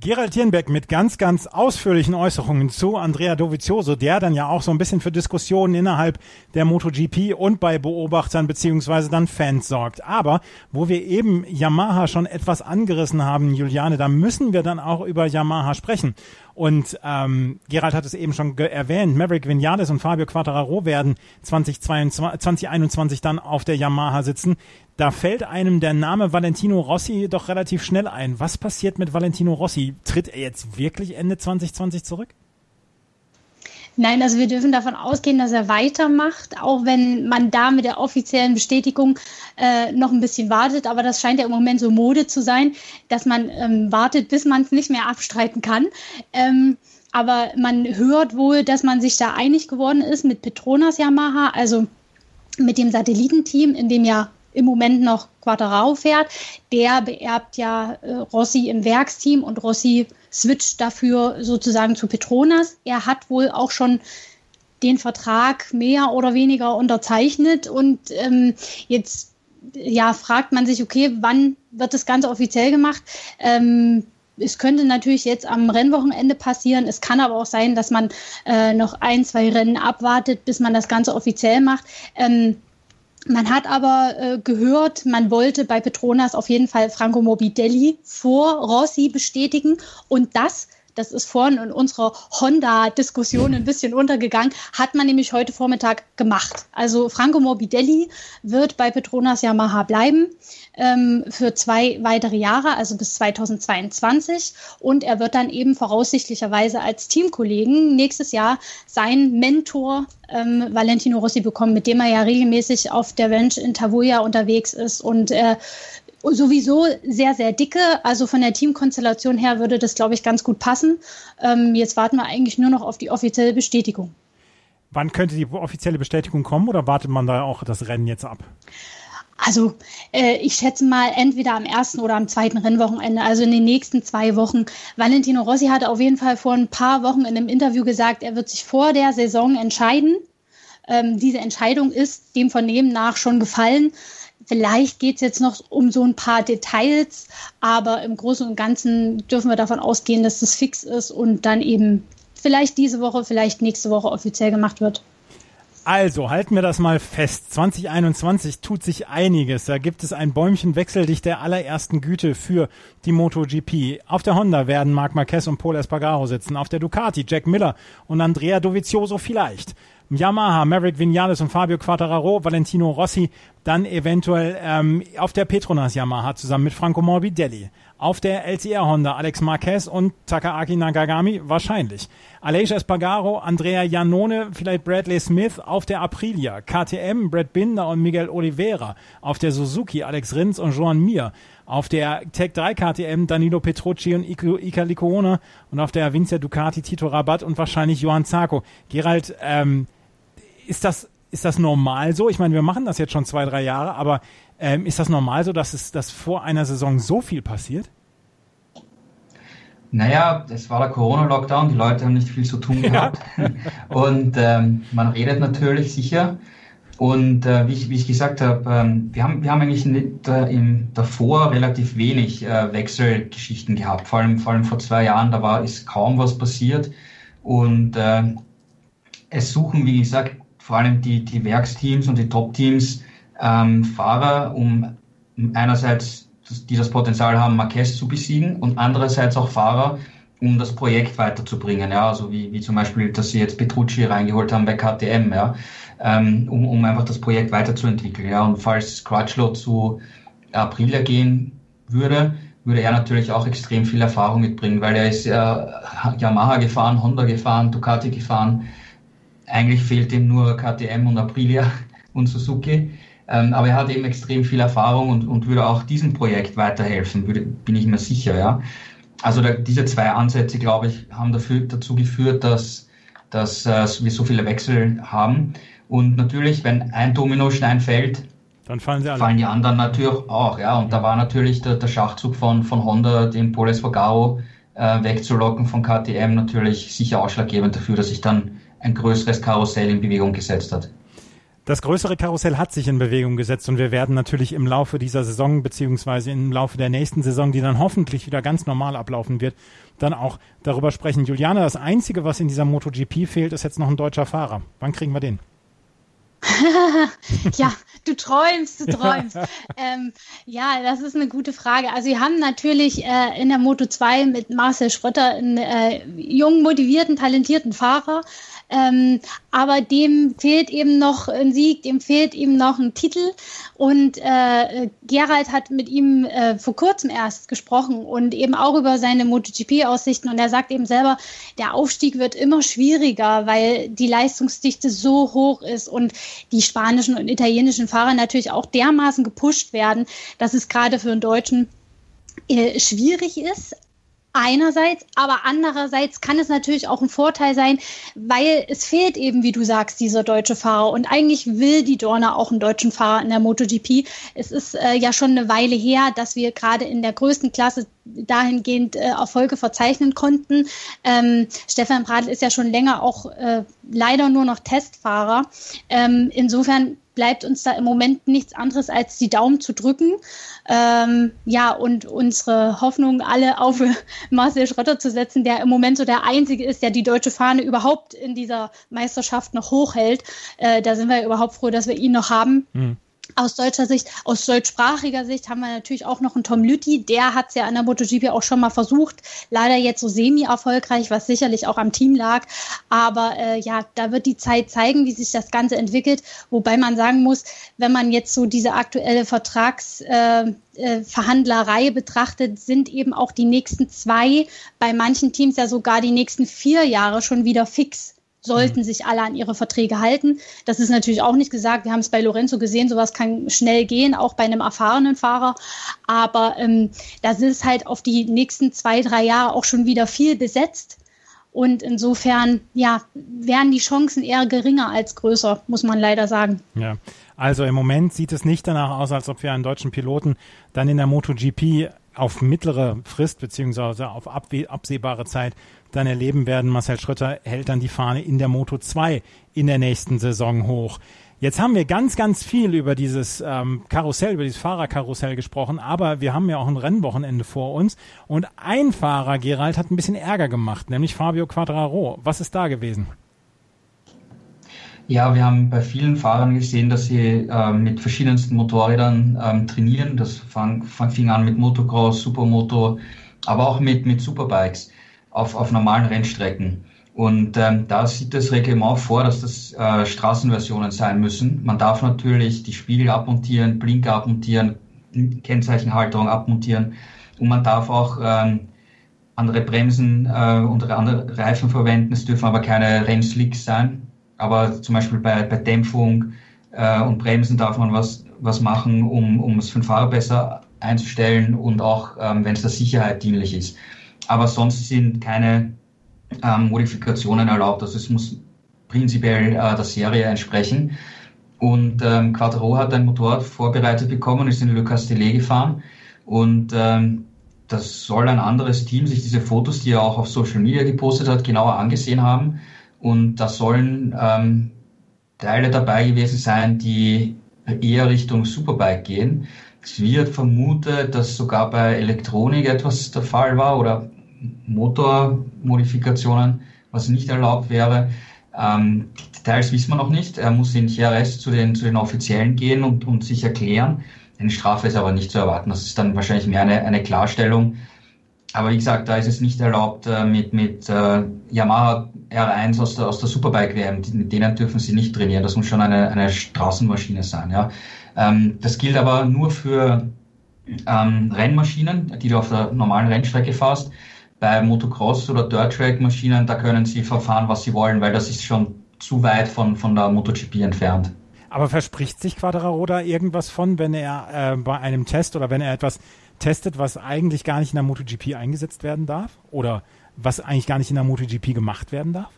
Gerald Hirnbeck mit ganz, ganz ausführlichen Äußerungen zu Andrea Dovizioso, der dann ja auch so ein bisschen für Diskussionen innerhalb der MotoGP und bei Beobachtern beziehungsweise dann Fans sorgt. Aber wo wir eben Yamaha schon etwas angerissen haben, Juliane, da müssen wir dann auch über Yamaha sprechen. Und ähm, Gerald hat es eben schon erwähnt, Maverick Vinales und Fabio Quattararo werden 2022, 2021 dann auf der Yamaha sitzen. Da fällt einem der Name Valentino Rossi doch relativ schnell ein. Was passiert mit Valentino Rossi? Tritt er jetzt wirklich Ende 2020 zurück? Nein, also wir dürfen davon ausgehen, dass er weitermacht, auch wenn man da mit der offiziellen Bestätigung äh, noch ein bisschen wartet. Aber das scheint ja im Moment so Mode zu sein, dass man ähm, wartet, bis man es nicht mehr abstreiten kann. Ähm, aber man hört wohl, dass man sich da einig geworden ist mit Petronas Yamaha, also mit dem Satellitenteam, in dem ja im Moment noch Quattararo fährt. Der beerbt ja äh, Rossi im Werksteam und Rossi switcht dafür sozusagen zu Petronas. Er hat wohl auch schon den Vertrag mehr oder weniger unterzeichnet und ähm, jetzt ja fragt man sich, okay, wann wird das Ganze offiziell gemacht? Ähm, es könnte natürlich jetzt am Rennwochenende passieren. Es kann aber auch sein, dass man äh, noch ein, zwei Rennen abwartet, bis man das Ganze offiziell macht. Ähm, man hat aber äh, gehört, man wollte bei Petronas auf jeden Fall Franco Morbidelli vor Rossi bestätigen. Und das das ist vorhin in unserer Honda-Diskussion ein bisschen untergegangen, hat man nämlich heute Vormittag gemacht. Also Franco Morbidelli wird bei Petronas Yamaha bleiben ähm, für zwei weitere Jahre, also bis 2022. Und er wird dann eben voraussichtlicherweise als Teamkollegen nächstes Jahr seinen Mentor ähm, Valentino Rossi bekommen, mit dem er ja regelmäßig auf der Ranch in Tavoya unterwegs ist und äh, sowieso sehr, sehr dicke. Also von der Teamkonstellation her würde das, glaube ich, ganz gut passen. Ähm, jetzt warten wir eigentlich nur noch auf die offizielle Bestätigung. Wann könnte die offizielle Bestätigung kommen oder wartet man da auch das Rennen jetzt ab? Also äh, ich schätze mal entweder am ersten oder am zweiten Rennwochenende, also in den nächsten zwei Wochen. Valentino Rossi hatte auf jeden Fall vor ein paar Wochen in einem Interview gesagt, er wird sich vor der Saison entscheiden. Ähm, diese Entscheidung ist dem Vernehmen nach schon gefallen. Vielleicht geht es jetzt noch um so ein paar Details, aber im Großen und Ganzen dürfen wir davon ausgehen, dass das fix ist und dann eben vielleicht diese Woche, vielleicht nächste Woche offiziell gemacht wird. Also, halten wir das mal fest. 2021 tut sich einiges. Da gibt es ein Bäumchen Wechseldicht der allerersten Güte für die MotoGP. Auf der Honda werden Marc Marquez und Paul Espargaro sitzen. Auf der Ducati Jack Miller und Andrea Dovizioso vielleicht. Yamaha, Maverick Vinales und Fabio Quattararo, Valentino Rossi, dann eventuell ähm, auf der Petronas Yamaha zusammen mit Franco Morbidelli. Auf der LCR Honda Alex Marquez und Takaaki Nagagami wahrscheinlich. Aleix Espargaro, Andrea Janone, vielleicht Bradley Smith auf der Aprilia. KTM, Brad Binder und Miguel Oliveira. Auf der Suzuki Alex Rins und Joan Mir. Auf der Tech 3 KTM Danilo Petrucci und Ika Licona. Und auf der Vincia Ducati Tito Rabat und wahrscheinlich Johann Zarco. Gerald, ähm, ist das, ist das normal so? Ich meine, wir machen das jetzt schon zwei, drei Jahre, aber ähm, ist das normal so, dass es dass vor einer Saison so viel passiert? Naja, es war der Corona-Lockdown, die Leute haben nicht viel zu tun gehabt. Ja. Und ähm, man redet natürlich sicher. Und äh, wie, ich, wie ich gesagt habe, ähm, wir, haben, wir haben eigentlich nicht, äh, im, davor relativ wenig äh, Wechselgeschichten gehabt. Vor allem, vor allem vor zwei Jahren, da war ist kaum was passiert. Und äh, es suchen, wie gesagt, vor allem die, die Werksteams und die Top-Teams ähm, Fahrer, um einerseits, die das Potenzial haben, Marquez zu besiegen und andererseits auch Fahrer, um das Projekt weiterzubringen. Ja, also wie, wie zum Beispiel, dass sie jetzt Petrucci reingeholt haben bei KTM, ja, ähm, um, um einfach das Projekt weiterzuentwickeln. Ja, und falls Crutchlow zu Aprilia gehen würde, würde er natürlich auch extrem viel Erfahrung mitbringen, weil er ist ja Yamaha gefahren, Honda gefahren, Ducati gefahren eigentlich fehlt ihm nur KTM und Aprilia und Suzuki. Ähm, aber er hat eben extrem viel Erfahrung und, und würde auch diesem Projekt weiterhelfen, würde, bin ich mir sicher. Ja. Also da, diese zwei Ansätze, glaube ich, haben dafür, dazu geführt, dass, dass äh, wir so viele Wechsel haben. Und natürlich, wenn ein Dominostein fällt, dann fallen sie alle. Fallen die anderen natürlich auch, ja. Und ja. da war natürlich der, der Schachzug von, von Honda, den Poles Vogaro äh, wegzulocken von KTM, natürlich sicher ausschlaggebend dafür, dass sich dann ein größeres Karussell in Bewegung gesetzt hat. Das größere Karussell hat sich in Bewegung gesetzt und wir werden natürlich im Laufe dieser Saison beziehungsweise im Laufe der nächsten Saison, die dann hoffentlich wieder ganz normal ablaufen wird, dann auch darüber sprechen. Juliane, das Einzige, was in dieser MotoGP fehlt, ist jetzt noch ein deutscher Fahrer. Wann kriegen wir den? ja, du träumst, du träumst. Ja. Ähm, ja, das ist eine gute Frage. Also wir haben natürlich äh, in der Moto 2 mit Marcel Schrötter einen äh, jungen, motivierten, talentierten Fahrer. Ähm, aber dem fehlt eben noch ein Sieg, dem fehlt eben noch ein Titel. Und äh, Gerald hat mit ihm äh, vor kurzem erst gesprochen und eben auch über seine MotoGP-Aussichten. Und er sagt eben selber, der Aufstieg wird immer schwieriger, weil die Leistungsdichte so hoch ist und die spanischen und italienischen Fahrer natürlich auch dermaßen gepusht werden, dass es gerade für einen Deutschen äh, schwierig ist, einerseits, aber andererseits kann es natürlich auch ein Vorteil sein, weil es fehlt eben, wie du sagst, dieser deutsche Fahrer. Und eigentlich will die Dorna auch einen deutschen Fahrer in der MotoGP. Es ist äh, ja schon eine Weile her, dass wir gerade in der größten Klasse dahingehend äh, Erfolge verzeichnen konnten. Ähm, Stefan Bradl ist ja schon länger auch äh, leider nur noch Testfahrer. Ähm, insofern bleibt uns da im Moment nichts anderes als die Daumen zu drücken. Ähm, ja, und unsere Hoffnung alle auf Marcel Schrötter zu setzen, der im Moment so der Einzige ist, der die deutsche Fahne überhaupt in dieser Meisterschaft noch hochhält. Äh, da sind wir überhaupt froh, dass wir ihn noch haben. Mhm aus deutscher Sicht, aus deutschsprachiger Sicht haben wir natürlich auch noch einen Tom Lütti. Der hat es ja an der MotoGP auch schon mal versucht. Leider jetzt so semi-erfolgreich, was sicherlich auch am Team lag. Aber äh, ja, da wird die Zeit zeigen, wie sich das Ganze entwickelt. Wobei man sagen muss, wenn man jetzt so diese aktuelle Vertragsverhandlerei äh, äh, betrachtet, sind eben auch die nächsten zwei, bei manchen Teams ja sogar die nächsten vier Jahre schon wieder fix sollten sich alle an ihre Verträge halten. Das ist natürlich auch nicht gesagt. Wir haben es bei Lorenzo gesehen, sowas kann schnell gehen, auch bei einem erfahrenen Fahrer. Aber ähm, das ist halt auf die nächsten zwei, drei Jahre auch schon wieder viel besetzt. Und insofern, ja, wären die Chancen eher geringer als größer, muss man leider sagen. Ja, also im Moment sieht es nicht danach aus, als ob wir einen deutschen Piloten dann in der MotoGP auf mittlere Frist beziehungsweise auf absehbare Zeit dann erleben werden. Marcel Schröter hält dann die Fahne in der Moto 2 in der nächsten Saison hoch. Jetzt haben wir ganz, ganz viel über dieses ähm, Karussell, über dieses Fahrerkarussell gesprochen, aber wir haben ja auch ein Rennwochenende vor uns und ein Fahrer, Gerald, hat ein bisschen Ärger gemacht, nämlich Fabio Quadraro. Was ist da gewesen? Ja, wir haben bei vielen Fahrern gesehen, dass sie äh, mit verschiedensten Motorrädern ähm, trainieren. Das fang, fang, fing an mit Motocross, Supermoto, aber auch mit, mit Superbikes auf, auf normalen Rennstrecken. Und ähm, da sieht das Reglement vor, dass das äh, Straßenversionen sein müssen. Man darf natürlich die Spiegel abmontieren, Blinker abmontieren, Kennzeichenhalterung abmontieren und man darf auch ähm, andere Bremsen äh, und andere Reifen verwenden. Es dürfen aber keine Rennslicks sein. Aber zum Beispiel bei, bei Dämpfung äh, und Bremsen darf man was, was machen, um, um es für den Fahrer besser einzustellen und auch, ähm, wenn es der Sicherheit dienlich ist aber sonst sind keine ähm, Modifikationen erlaubt. Also es muss prinzipiell äh, der Serie entsprechen. Und ähm, Quattro hat ein Motorrad vorbereitet bekommen und ist in Le Castellet gefahren. Und ähm, das soll ein anderes Team sich diese Fotos, die er auch auf Social Media gepostet hat, genauer angesehen haben. Und da sollen ähm, Teile dabei gewesen sein, die eher Richtung Superbike gehen. Es wird vermutet, dass sogar bei Elektronik etwas der Fall war oder Motormodifikationen, was nicht erlaubt wäre. Ähm, Details wissen wir noch nicht. Er muss in TRS zu den, zu den Offiziellen gehen und, und sich erklären. Eine Strafe ist aber nicht zu erwarten. Das ist dann wahrscheinlich mehr eine, eine Klarstellung. Aber wie gesagt, da ist es nicht erlaubt äh, mit, mit äh, Yamaha R1 aus der, aus der Superbike WM. Mit denen dürfen sie nicht trainieren. Das muss schon eine, eine Straßenmaschine sein. Ja. Ähm, das gilt aber nur für ähm, Rennmaschinen, die du auf der normalen Rennstrecke fährst. Bei Motocross oder Dirt-Track-Maschinen, da können Sie verfahren, was Sie wollen, weil das ist schon zu weit von, von der MotoGP entfernt. Aber verspricht sich Quadraro da irgendwas von, wenn er äh, bei einem Test oder wenn er etwas testet, was eigentlich gar nicht in der MotoGP eingesetzt werden darf? Oder was eigentlich gar nicht in der MotoGP gemacht werden darf?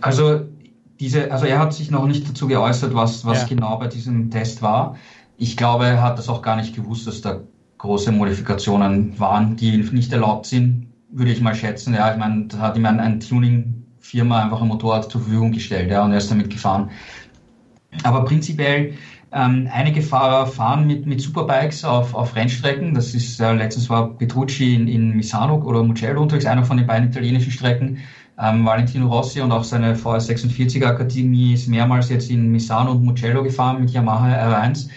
Also diese, also er hat sich noch nicht dazu geäußert, was, was ja. genau bei diesem Test war. ich glaube, er hat das auch gar nicht gewusst, dass da große Modifikationen waren, die nicht erlaubt sind, würde ich mal schätzen. Ja, ich meine, da hat ihm ein, ein Tuning-Firma einfach ein Motorrad zur Verfügung gestellt, ja, und er ist damit gefahren. Aber prinzipiell, ähm, einige Fahrer fahren mit, mit Superbikes auf, auf Rennstrecken. Das ist, äh, letztens war Petrucci in, in Misano oder Mugello unterwegs, einer von den beiden italienischen Strecken. Ähm, Valentino Rossi und auch seine VS46 Akademie ist mehrmals jetzt in Misano und Mugello gefahren mit Yamaha R1.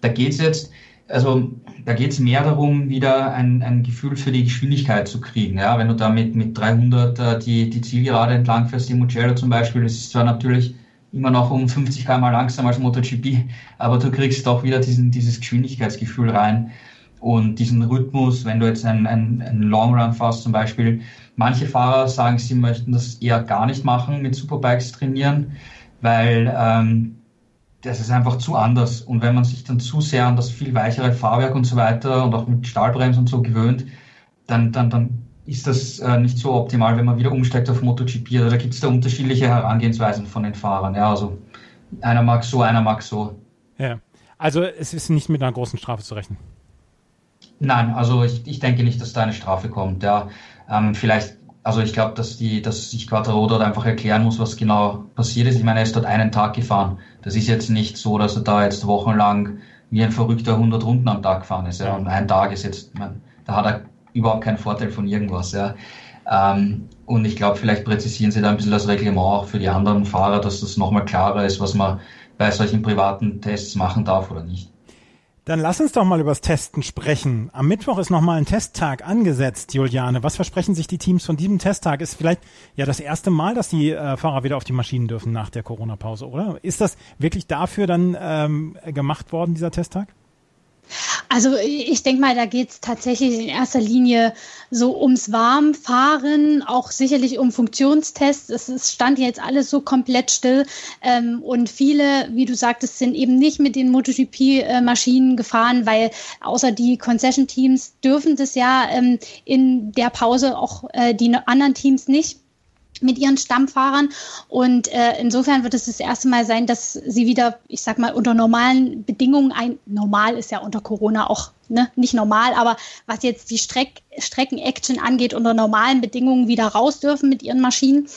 Da geht's jetzt, also da geht's mehr darum, wieder ein, ein Gefühl für die Geschwindigkeit zu kriegen. Ja, wenn du da mit, mit 300 äh, die, die Zielgerade entlang fährst, die Mugello zum Beispiel, das ist zwar natürlich immer noch um 50 km langsamer als MotoGP, aber du kriegst doch wieder diesen, dieses Geschwindigkeitsgefühl rein und diesen Rhythmus, wenn du jetzt einen, einen, einen Long Run fährst zum Beispiel, Manche Fahrer sagen, sie möchten das eher gar nicht machen, mit Superbikes trainieren, weil ähm, das ist einfach zu anders. Und wenn man sich dann zu sehr an das viel weichere Fahrwerk und so weiter und auch mit Stahlbremsen und so gewöhnt, dann, dann, dann ist das äh, nicht so optimal, wenn man wieder umsteigt auf MotoGP. Also da gibt es da unterschiedliche Herangehensweisen von den Fahrern. Ja, also einer mag so, einer mag so. Ja, also es ist nicht mit einer großen Strafe zu rechnen. Nein, also ich, ich denke nicht, dass da eine Strafe kommt. Ja, ähm, vielleicht, also ich glaube, dass die, dass sich Quattro dort einfach erklären muss, was genau passiert ist. Ich meine, er ist dort einen Tag gefahren. Das ist jetzt nicht so, dass er da jetzt wochenlang wie ein verrückter 100 Runden am Tag gefahren ist. Ja. Und ein Tag ist jetzt, man, da hat er überhaupt keinen Vorteil von irgendwas. Ja. Ähm, und ich glaube, vielleicht präzisieren sie da ein bisschen das Reglement auch für die anderen Fahrer, dass das nochmal klarer ist, was man bei solchen privaten Tests machen darf oder nicht. Dann lass uns doch mal übers Testen sprechen. Am Mittwoch ist nochmal ein Testtag angesetzt, Juliane. Was versprechen sich die Teams von diesem Testtag? Ist vielleicht ja das erste Mal, dass die äh, Fahrer wieder auf die Maschinen dürfen nach der Corona-Pause, oder? Ist das wirklich dafür dann ähm, gemacht worden, dieser Testtag? Also ich denke mal, da geht es tatsächlich in erster Linie so ums Warmfahren, auch sicherlich um Funktionstests. Es, es stand jetzt alles so komplett still ähm, und viele, wie du sagtest, sind eben nicht mit den MotoGP-Maschinen gefahren, weil außer die Concession-Teams dürfen das ja ähm, in der Pause auch äh, die anderen Teams nicht mit ihren Stammfahrern. Und äh, insofern wird es das erste Mal sein, dass sie wieder, ich sag mal, unter normalen Bedingungen ein, normal ist ja unter Corona auch ne, nicht normal, aber was jetzt die Streck, Strecken-Action angeht, unter normalen Bedingungen wieder raus dürfen mit ihren Maschinen.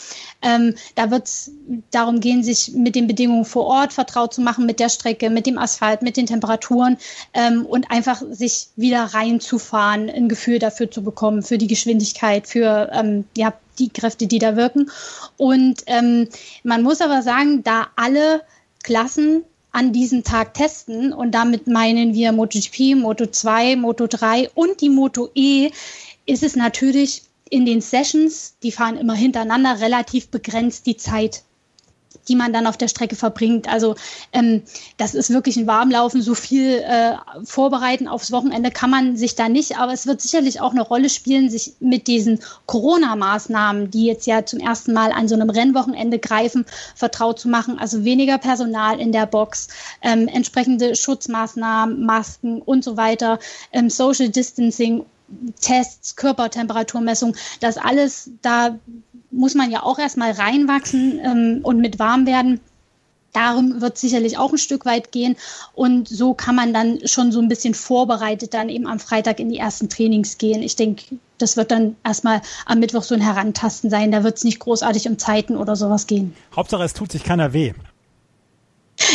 Ähm, da wird es darum gehen, sich mit den Bedingungen vor Ort vertraut zu machen, mit der Strecke, mit dem Asphalt, mit den Temperaturen ähm, und einfach sich wieder reinzufahren, ein Gefühl dafür zu bekommen, für die Geschwindigkeit, für ähm, ja, die Kräfte, die da wirken. Und ähm, man muss aber sagen, da alle Klassen an diesem Tag testen und damit meinen wir MotoGP, Moto2, Moto3 und die Moto E, ist es natürlich in den Sessions, die fahren immer hintereinander, relativ begrenzt die Zeit die man dann auf der Strecke verbringt. Also ähm, das ist wirklich ein Warmlaufen. So viel äh, vorbereiten aufs Wochenende kann man sich da nicht. Aber es wird sicherlich auch eine Rolle spielen, sich mit diesen Corona-Maßnahmen, die jetzt ja zum ersten Mal an so einem Rennwochenende greifen, vertraut zu machen. Also weniger Personal in der Box, ähm, entsprechende Schutzmaßnahmen, Masken und so weiter, ähm, Social Distancing Tests, Körpertemperaturmessung, das alles, da muss man ja auch erstmal reinwachsen ähm, und mit warm werden. Darum wird sicherlich auch ein Stück weit gehen. Und so kann man dann schon so ein bisschen vorbereitet dann eben am Freitag in die ersten Trainings gehen. Ich denke, das wird dann erstmal am Mittwoch so ein Herantasten sein. Da wird es nicht großartig um Zeiten oder sowas gehen. Hauptsache, es tut sich keiner weh.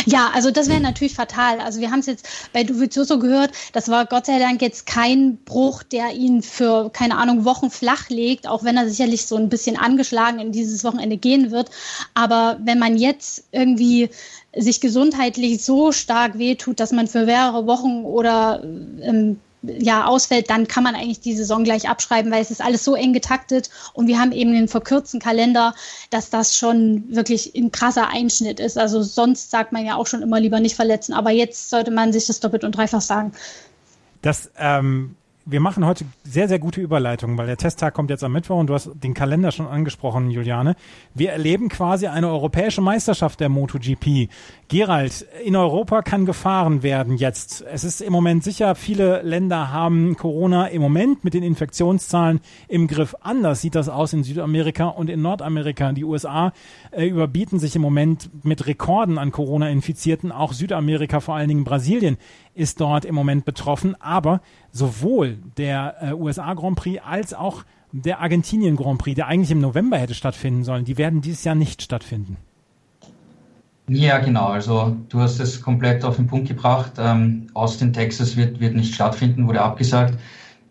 Ja, also das wäre natürlich fatal. Also wir haben es jetzt bei Dovizioso gehört, das war Gott sei Dank jetzt kein Bruch, der ihn für, keine Ahnung, Wochen flach legt, auch wenn er sicherlich so ein bisschen angeschlagen in dieses Wochenende gehen wird. Aber wenn man jetzt irgendwie sich gesundheitlich so stark wehtut, dass man für mehrere Wochen oder ähm, ja, ausfällt, dann kann man eigentlich die Saison gleich abschreiben, weil es ist alles so eng getaktet und wir haben eben einen verkürzten Kalender, dass das schon wirklich ein krasser Einschnitt ist. Also sonst sagt man ja auch schon immer lieber nicht verletzen, aber jetzt sollte man sich das doppelt und dreifach sagen. Das ähm, wir machen heute sehr, sehr gute Überleitungen, weil der Testtag kommt jetzt am Mittwoch und du hast den Kalender schon angesprochen, Juliane. Wir erleben quasi eine europäische Meisterschaft der MotoGP. Gerald, in Europa kann gefahren werden jetzt. Es ist im Moment sicher, viele Länder haben Corona im Moment mit den Infektionszahlen im Griff. Anders sieht das aus in Südamerika und in Nordamerika. Die USA äh, überbieten sich im Moment mit Rekorden an Corona-Infizierten. Auch Südamerika, vor allen Dingen Brasilien, ist dort im Moment betroffen. Aber sowohl der äh, USA Grand Prix als auch der Argentinien Grand Prix, der eigentlich im November hätte stattfinden sollen, die werden dieses Jahr nicht stattfinden. Ja, genau. Also du hast es komplett auf den Punkt gebracht. Ähm, Austin, Texas wird, wird nicht stattfinden, wurde abgesagt.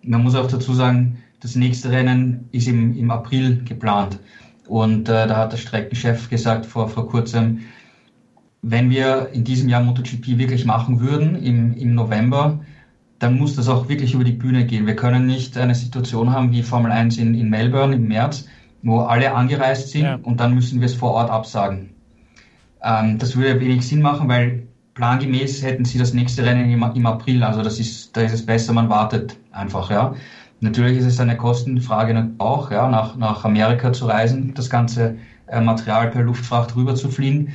Man muss auch dazu sagen, das nächste Rennen ist im, im April geplant. Und äh, da hat der Streckenchef gesagt vor, vor kurzem, wenn wir in diesem Jahr MotoGP wirklich machen würden, im, im November, dann muss das auch wirklich über die Bühne gehen. Wir können nicht eine Situation haben wie Formel 1 in, in Melbourne im März, wo alle angereist sind ja. und dann müssen wir es vor Ort absagen. Ähm, das würde wenig Sinn machen, weil plangemäß hätten sie das nächste Rennen im, im April. Also das ist, da ist es besser, man wartet einfach, ja. Natürlich ist es eine Kostenfrage auch, ja, nach, nach Amerika zu reisen, das ganze äh, Material per Luftfracht rüber zu fliegen.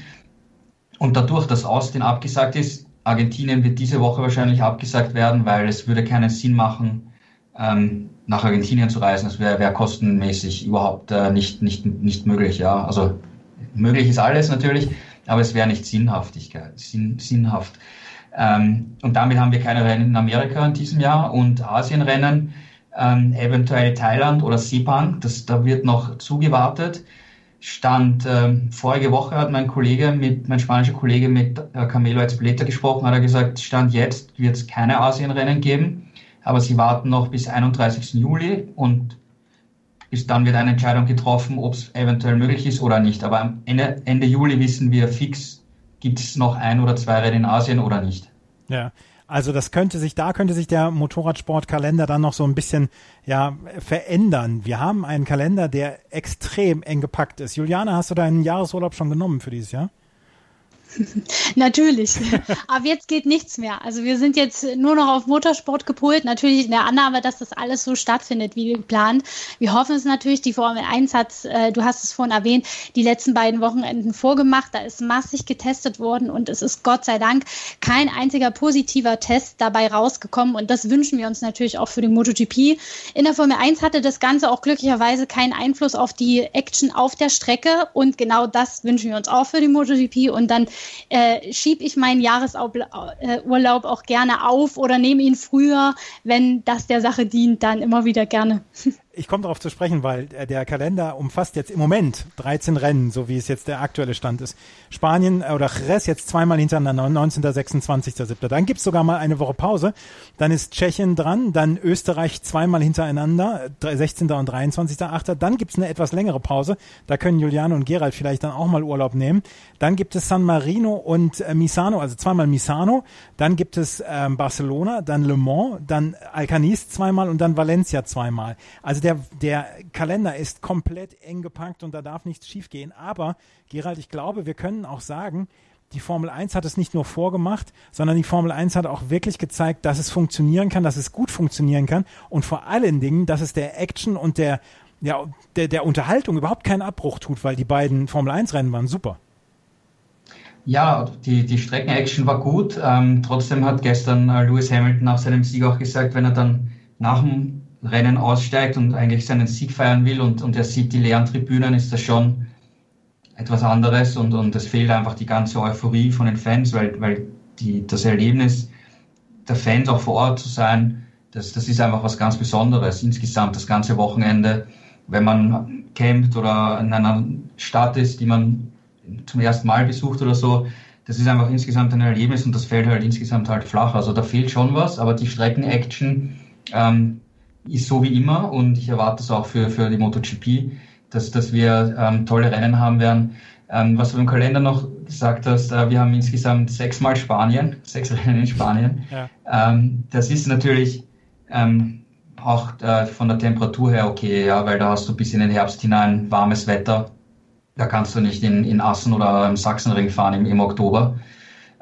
Und dadurch, dass Austin abgesagt ist, Argentinien wird diese Woche wahrscheinlich abgesagt werden, weil es würde keinen Sinn machen, ähm, nach Argentinien zu reisen. Das wäre wär kostenmäßig überhaupt äh, nicht, nicht, nicht möglich. Ja. Also möglich ist alles natürlich, aber es wäre nicht Sinnhaftigkeit, sinn, sinnhaft. Ähm, und damit haben wir keine Rennen in Amerika in diesem Jahr und Asienrennen, ähm, eventuell Thailand oder Sepang, das, da wird noch zugewartet. Stand äh, vorige Woche hat mein Kollege mit, mein spanischer Kollege mit äh, Camelo Ezpeleta gesprochen, hat er gesagt, Stand jetzt wird es keine Asienrennen geben, aber sie warten noch bis 31. Juli und bis dann wird eine Entscheidung getroffen, ob es eventuell möglich ist oder nicht. Aber am Ende, Ende Juli wissen wir fix, gibt es noch ein oder zwei Rennen in Asien oder nicht. Ja, also das könnte sich, da könnte sich der Motorradsportkalender dann noch so ein bisschen ja verändern. Wir haben einen Kalender, der extrem eng gepackt ist. Juliane, hast du deinen Jahresurlaub schon genommen für dieses Jahr? Natürlich. Aber jetzt geht nichts mehr. Also wir sind jetzt nur noch auf Motorsport gepolt. Natürlich in der Annahme, dass das alles so stattfindet wie geplant. Wir hoffen es natürlich. Die Formel 1 hat, äh, du hast es vorhin erwähnt, die letzten beiden Wochenenden vorgemacht. Da ist massig getestet worden und es ist Gott sei Dank kein einziger positiver Test dabei rausgekommen. Und das wünschen wir uns natürlich auch für die MotoGP. In der Formel 1 hatte das Ganze auch glücklicherweise keinen Einfluss auf die Action auf der Strecke. Und genau das wünschen wir uns auch für die MotoGP. Und dann äh, schiebe ich meinen Jahresurlaub auch gerne auf oder nehme ihn früher, wenn das der Sache dient, dann immer wieder gerne. ich komme darauf zu sprechen, weil äh, der Kalender umfasst jetzt im Moment 13 Rennen, so wie es jetzt der aktuelle Stand ist. Spanien äh, oder Jerez jetzt zweimal hintereinander, 19. 26.7. Dann gibt's sogar mal eine Woche Pause. Dann ist Tschechien dran, dann Österreich zweimal hintereinander, 16. und 23.8. Dann gibt's eine etwas längere Pause. Da können Juliane und Gerald vielleicht dann auch mal Urlaub nehmen. Dann gibt es San Marino und äh, Misano, also zweimal Misano. Dann gibt es ähm, Barcelona, dann Le Mans, dann Alcanis zweimal und dann Valencia zweimal. Also der der, der Kalender ist komplett eng gepackt und da darf nichts schiefgehen. Aber, Gerald, ich glaube, wir können auch sagen, die Formel 1 hat es nicht nur vorgemacht, sondern die Formel 1 hat auch wirklich gezeigt, dass es funktionieren kann, dass es gut funktionieren kann und vor allen Dingen, dass es der Action und der, ja, der, der Unterhaltung überhaupt keinen Abbruch tut, weil die beiden Formel 1 Rennen waren super. Ja, die, die Strecken-Action war gut. Ähm, trotzdem hat gestern äh, Lewis Hamilton nach seinem Sieg auch gesagt, wenn er dann nach dem Rennen aussteigt und eigentlich seinen Sieg feiern will und, und er sieht die leeren Tribünen, ist das schon etwas anderes und, und es fehlt einfach die ganze Euphorie von den Fans, weil, weil die, das Erlebnis der Fans auch vor Ort zu sein, das, das ist einfach was ganz Besonderes. Insgesamt das ganze Wochenende, wenn man campt oder in einer Stadt ist, die man zum ersten Mal besucht oder so, das ist einfach insgesamt ein Erlebnis und das fällt halt insgesamt halt flach. Also da fehlt schon was, aber die Strecken-Action, ähm, ist so wie immer und ich erwarte es auch für, für die MotoGP, dass, dass wir ähm, tolle Rennen haben werden. Ähm, was du im Kalender noch gesagt hast, äh, wir haben insgesamt sechsmal Spanien, sechs Rennen in Spanien. Ja. Ähm, das ist natürlich ähm, auch äh, von der Temperatur her okay, ja, weil da hast du bis in den Herbst hinein warmes Wetter. Da kannst du nicht in, in Assen oder im Sachsenring fahren im, im Oktober.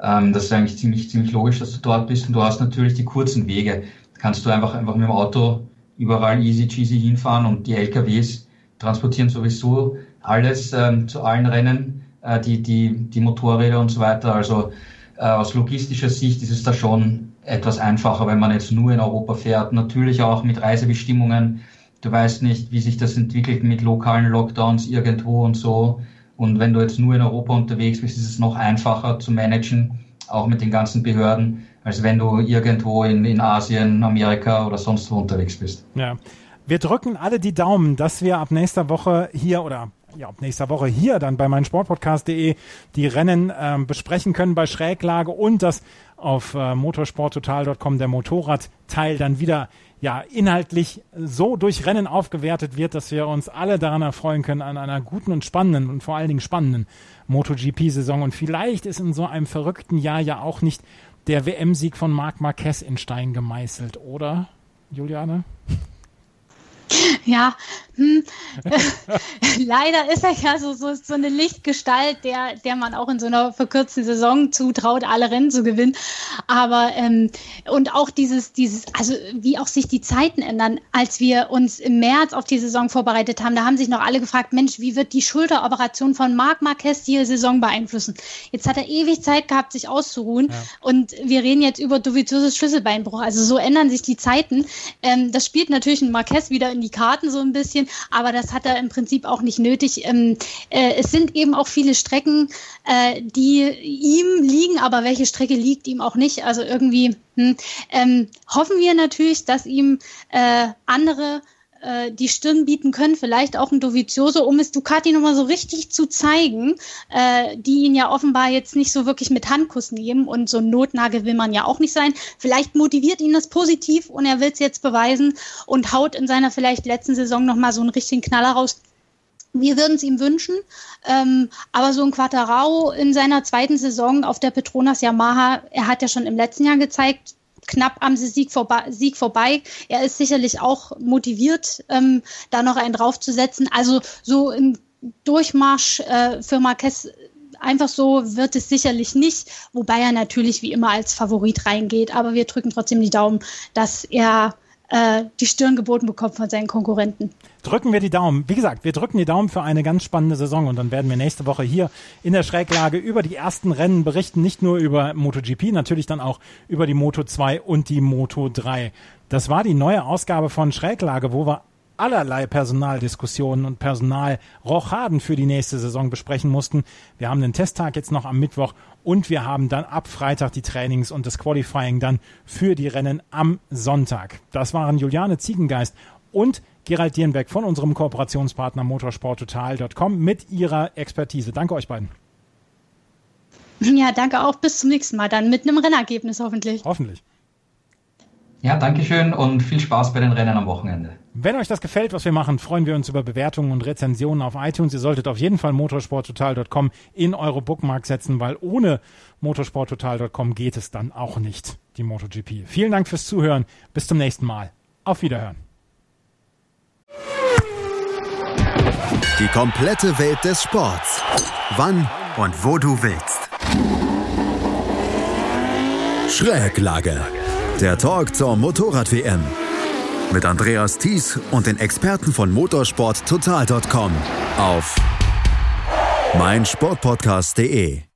Ähm, das ist eigentlich ziemlich, ziemlich logisch, dass du dort bist und du hast natürlich die kurzen Wege. kannst du einfach, einfach mit dem Auto überall easy cheesy hinfahren und die LKWs transportieren sowieso alles ähm, zu allen Rennen, äh, die, die, die Motorräder und so weiter. Also äh, aus logistischer Sicht ist es da schon etwas einfacher, wenn man jetzt nur in Europa fährt. Natürlich auch mit Reisebestimmungen. Du weißt nicht, wie sich das entwickelt mit lokalen Lockdowns irgendwo und so. Und wenn du jetzt nur in Europa unterwegs bist, ist es noch einfacher zu managen, auch mit den ganzen Behörden, als wenn du irgendwo in, in Asien, Amerika oder sonst wo unterwegs bist. Ja. Wir drücken alle die Daumen, dass wir ab nächster Woche hier oder ja, ab nächster Woche hier dann bei meinsportpodcast.de die Rennen ähm, besprechen können bei Schräglage und dass auf äh, motorsporttotal.com der Motorradteil dann wieder ja inhaltlich so durch Rennen aufgewertet wird, dass wir uns alle daran erfreuen können an einer guten und spannenden und vor allen Dingen spannenden MotoGP-Saison. Und vielleicht ist in so einem verrückten Jahr ja auch nicht der WM-Sieg von Marc Marquez in Stein gemeißelt, oder, Juliane? Ja, hm. leider ist er ja so, so, so eine Lichtgestalt, der, der man auch in so einer verkürzten Saison zutraut, alle Rennen zu gewinnen. Aber ähm, und auch dieses, dieses, also wie auch sich die Zeiten ändern, als wir uns im März auf die Saison vorbereitet haben, da haben sich noch alle gefragt, Mensch, wie wird die Schulteroperation von Marc Marquez die Saison beeinflussen? Jetzt hat er ewig Zeit gehabt, sich auszuruhen. Ja. Und wir reden jetzt über Doviziosos Schlüsselbeinbruch. Also so ändern sich die Zeiten. Ähm, das spielt natürlich ein Marquez wieder in die Karten so ein bisschen, aber das hat er im Prinzip auch nicht nötig. Ähm, äh, es sind eben auch viele Strecken, äh, die ihm liegen, aber welche Strecke liegt ihm auch nicht? Also irgendwie hm, ähm, hoffen wir natürlich, dass ihm äh, andere äh, die Stirn bieten können, vielleicht auch ein Dovizioso, um es Ducati nochmal so richtig zu zeigen, äh, die ihn ja offenbar jetzt nicht so wirklich mit Handkuss nehmen und so ein Notnagel will man ja auch nicht sein. Vielleicht motiviert ihn das positiv und er will es jetzt beweisen und haut in seiner vielleicht letzten Saison nochmal so einen richtigen Knaller raus. Wir würden es ihm wünschen, ähm, aber so ein Quattarao in seiner zweiten Saison auf der Petronas Yamaha, er hat ja schon im letzten Jahr gezeigt, knapp am Sieg vorbei. Sieg vorbei. Er ist sicherlich auch motiviert, ähm, da noch einen draufzusetzen. Also so im Durchmarsch äh, für Marquez einfach so wird es sicherlich nicht, wobei er natürlich wie immer als Favorit reingeht. Aber wir drücken trotzdem die Daumen, dass er äh, die Stirn geboten bekommt von seinen Konkurrenten. Drücken wir die Daumen. Wie gesagt, wir drücken die Daumen für eine ganz spannende Saison und dann werden wir nächste Woche hier in der Schräglage über die ersten Rennen berichten, nicht nur über MotoGP, natürlich dann auch über die Moto 2 und die Moto 3. Das war die neue Ausgabe von Schräglage, wo wir allerlei Personaldiskussionen und Personalrochaden für die nächste Saison besprechen mussten. Wir haben den Testtag jetzt noch am Mittwoch und wir haben dann ab Freitag die Trainings und das Qualifying dann für die Rennen am Sonntag. Das waren Juliane Ziegengeist und Gerald Dierenbeck von unserem Kooperationspartner motorsporttotal.com mit ihrer Expertise. Danke euch beiden. Ja, danke auch. Bis zum nächsten Mal dann mit einem Rennergebnis hoffentlich. Hoffentlich. Ja, danke schön und viel Spaß bei den Rennen am Wochenende. Wenn euch das gefällt, was wir machen, freuen wir uns über Bewertungen und Rezensionen auf iTunes. Ihr solltet auf jeden Fall motorsporttotal.com in eure Bookmark setzen, weil ohne motorsporttotal.com geht es dann auch nicht, die MotoGP. Vielen Dank fürs Zuhören. Bis zum nächsten Mal. Auf Wiederhören. Die komplette Welt des Sports. Wann und wo du willst. Schräglage. Der Talk zur Motorrad-WM. Mit Andreas Thies und den Experten von motorsporttotal.com auf meinsportpodcast.de.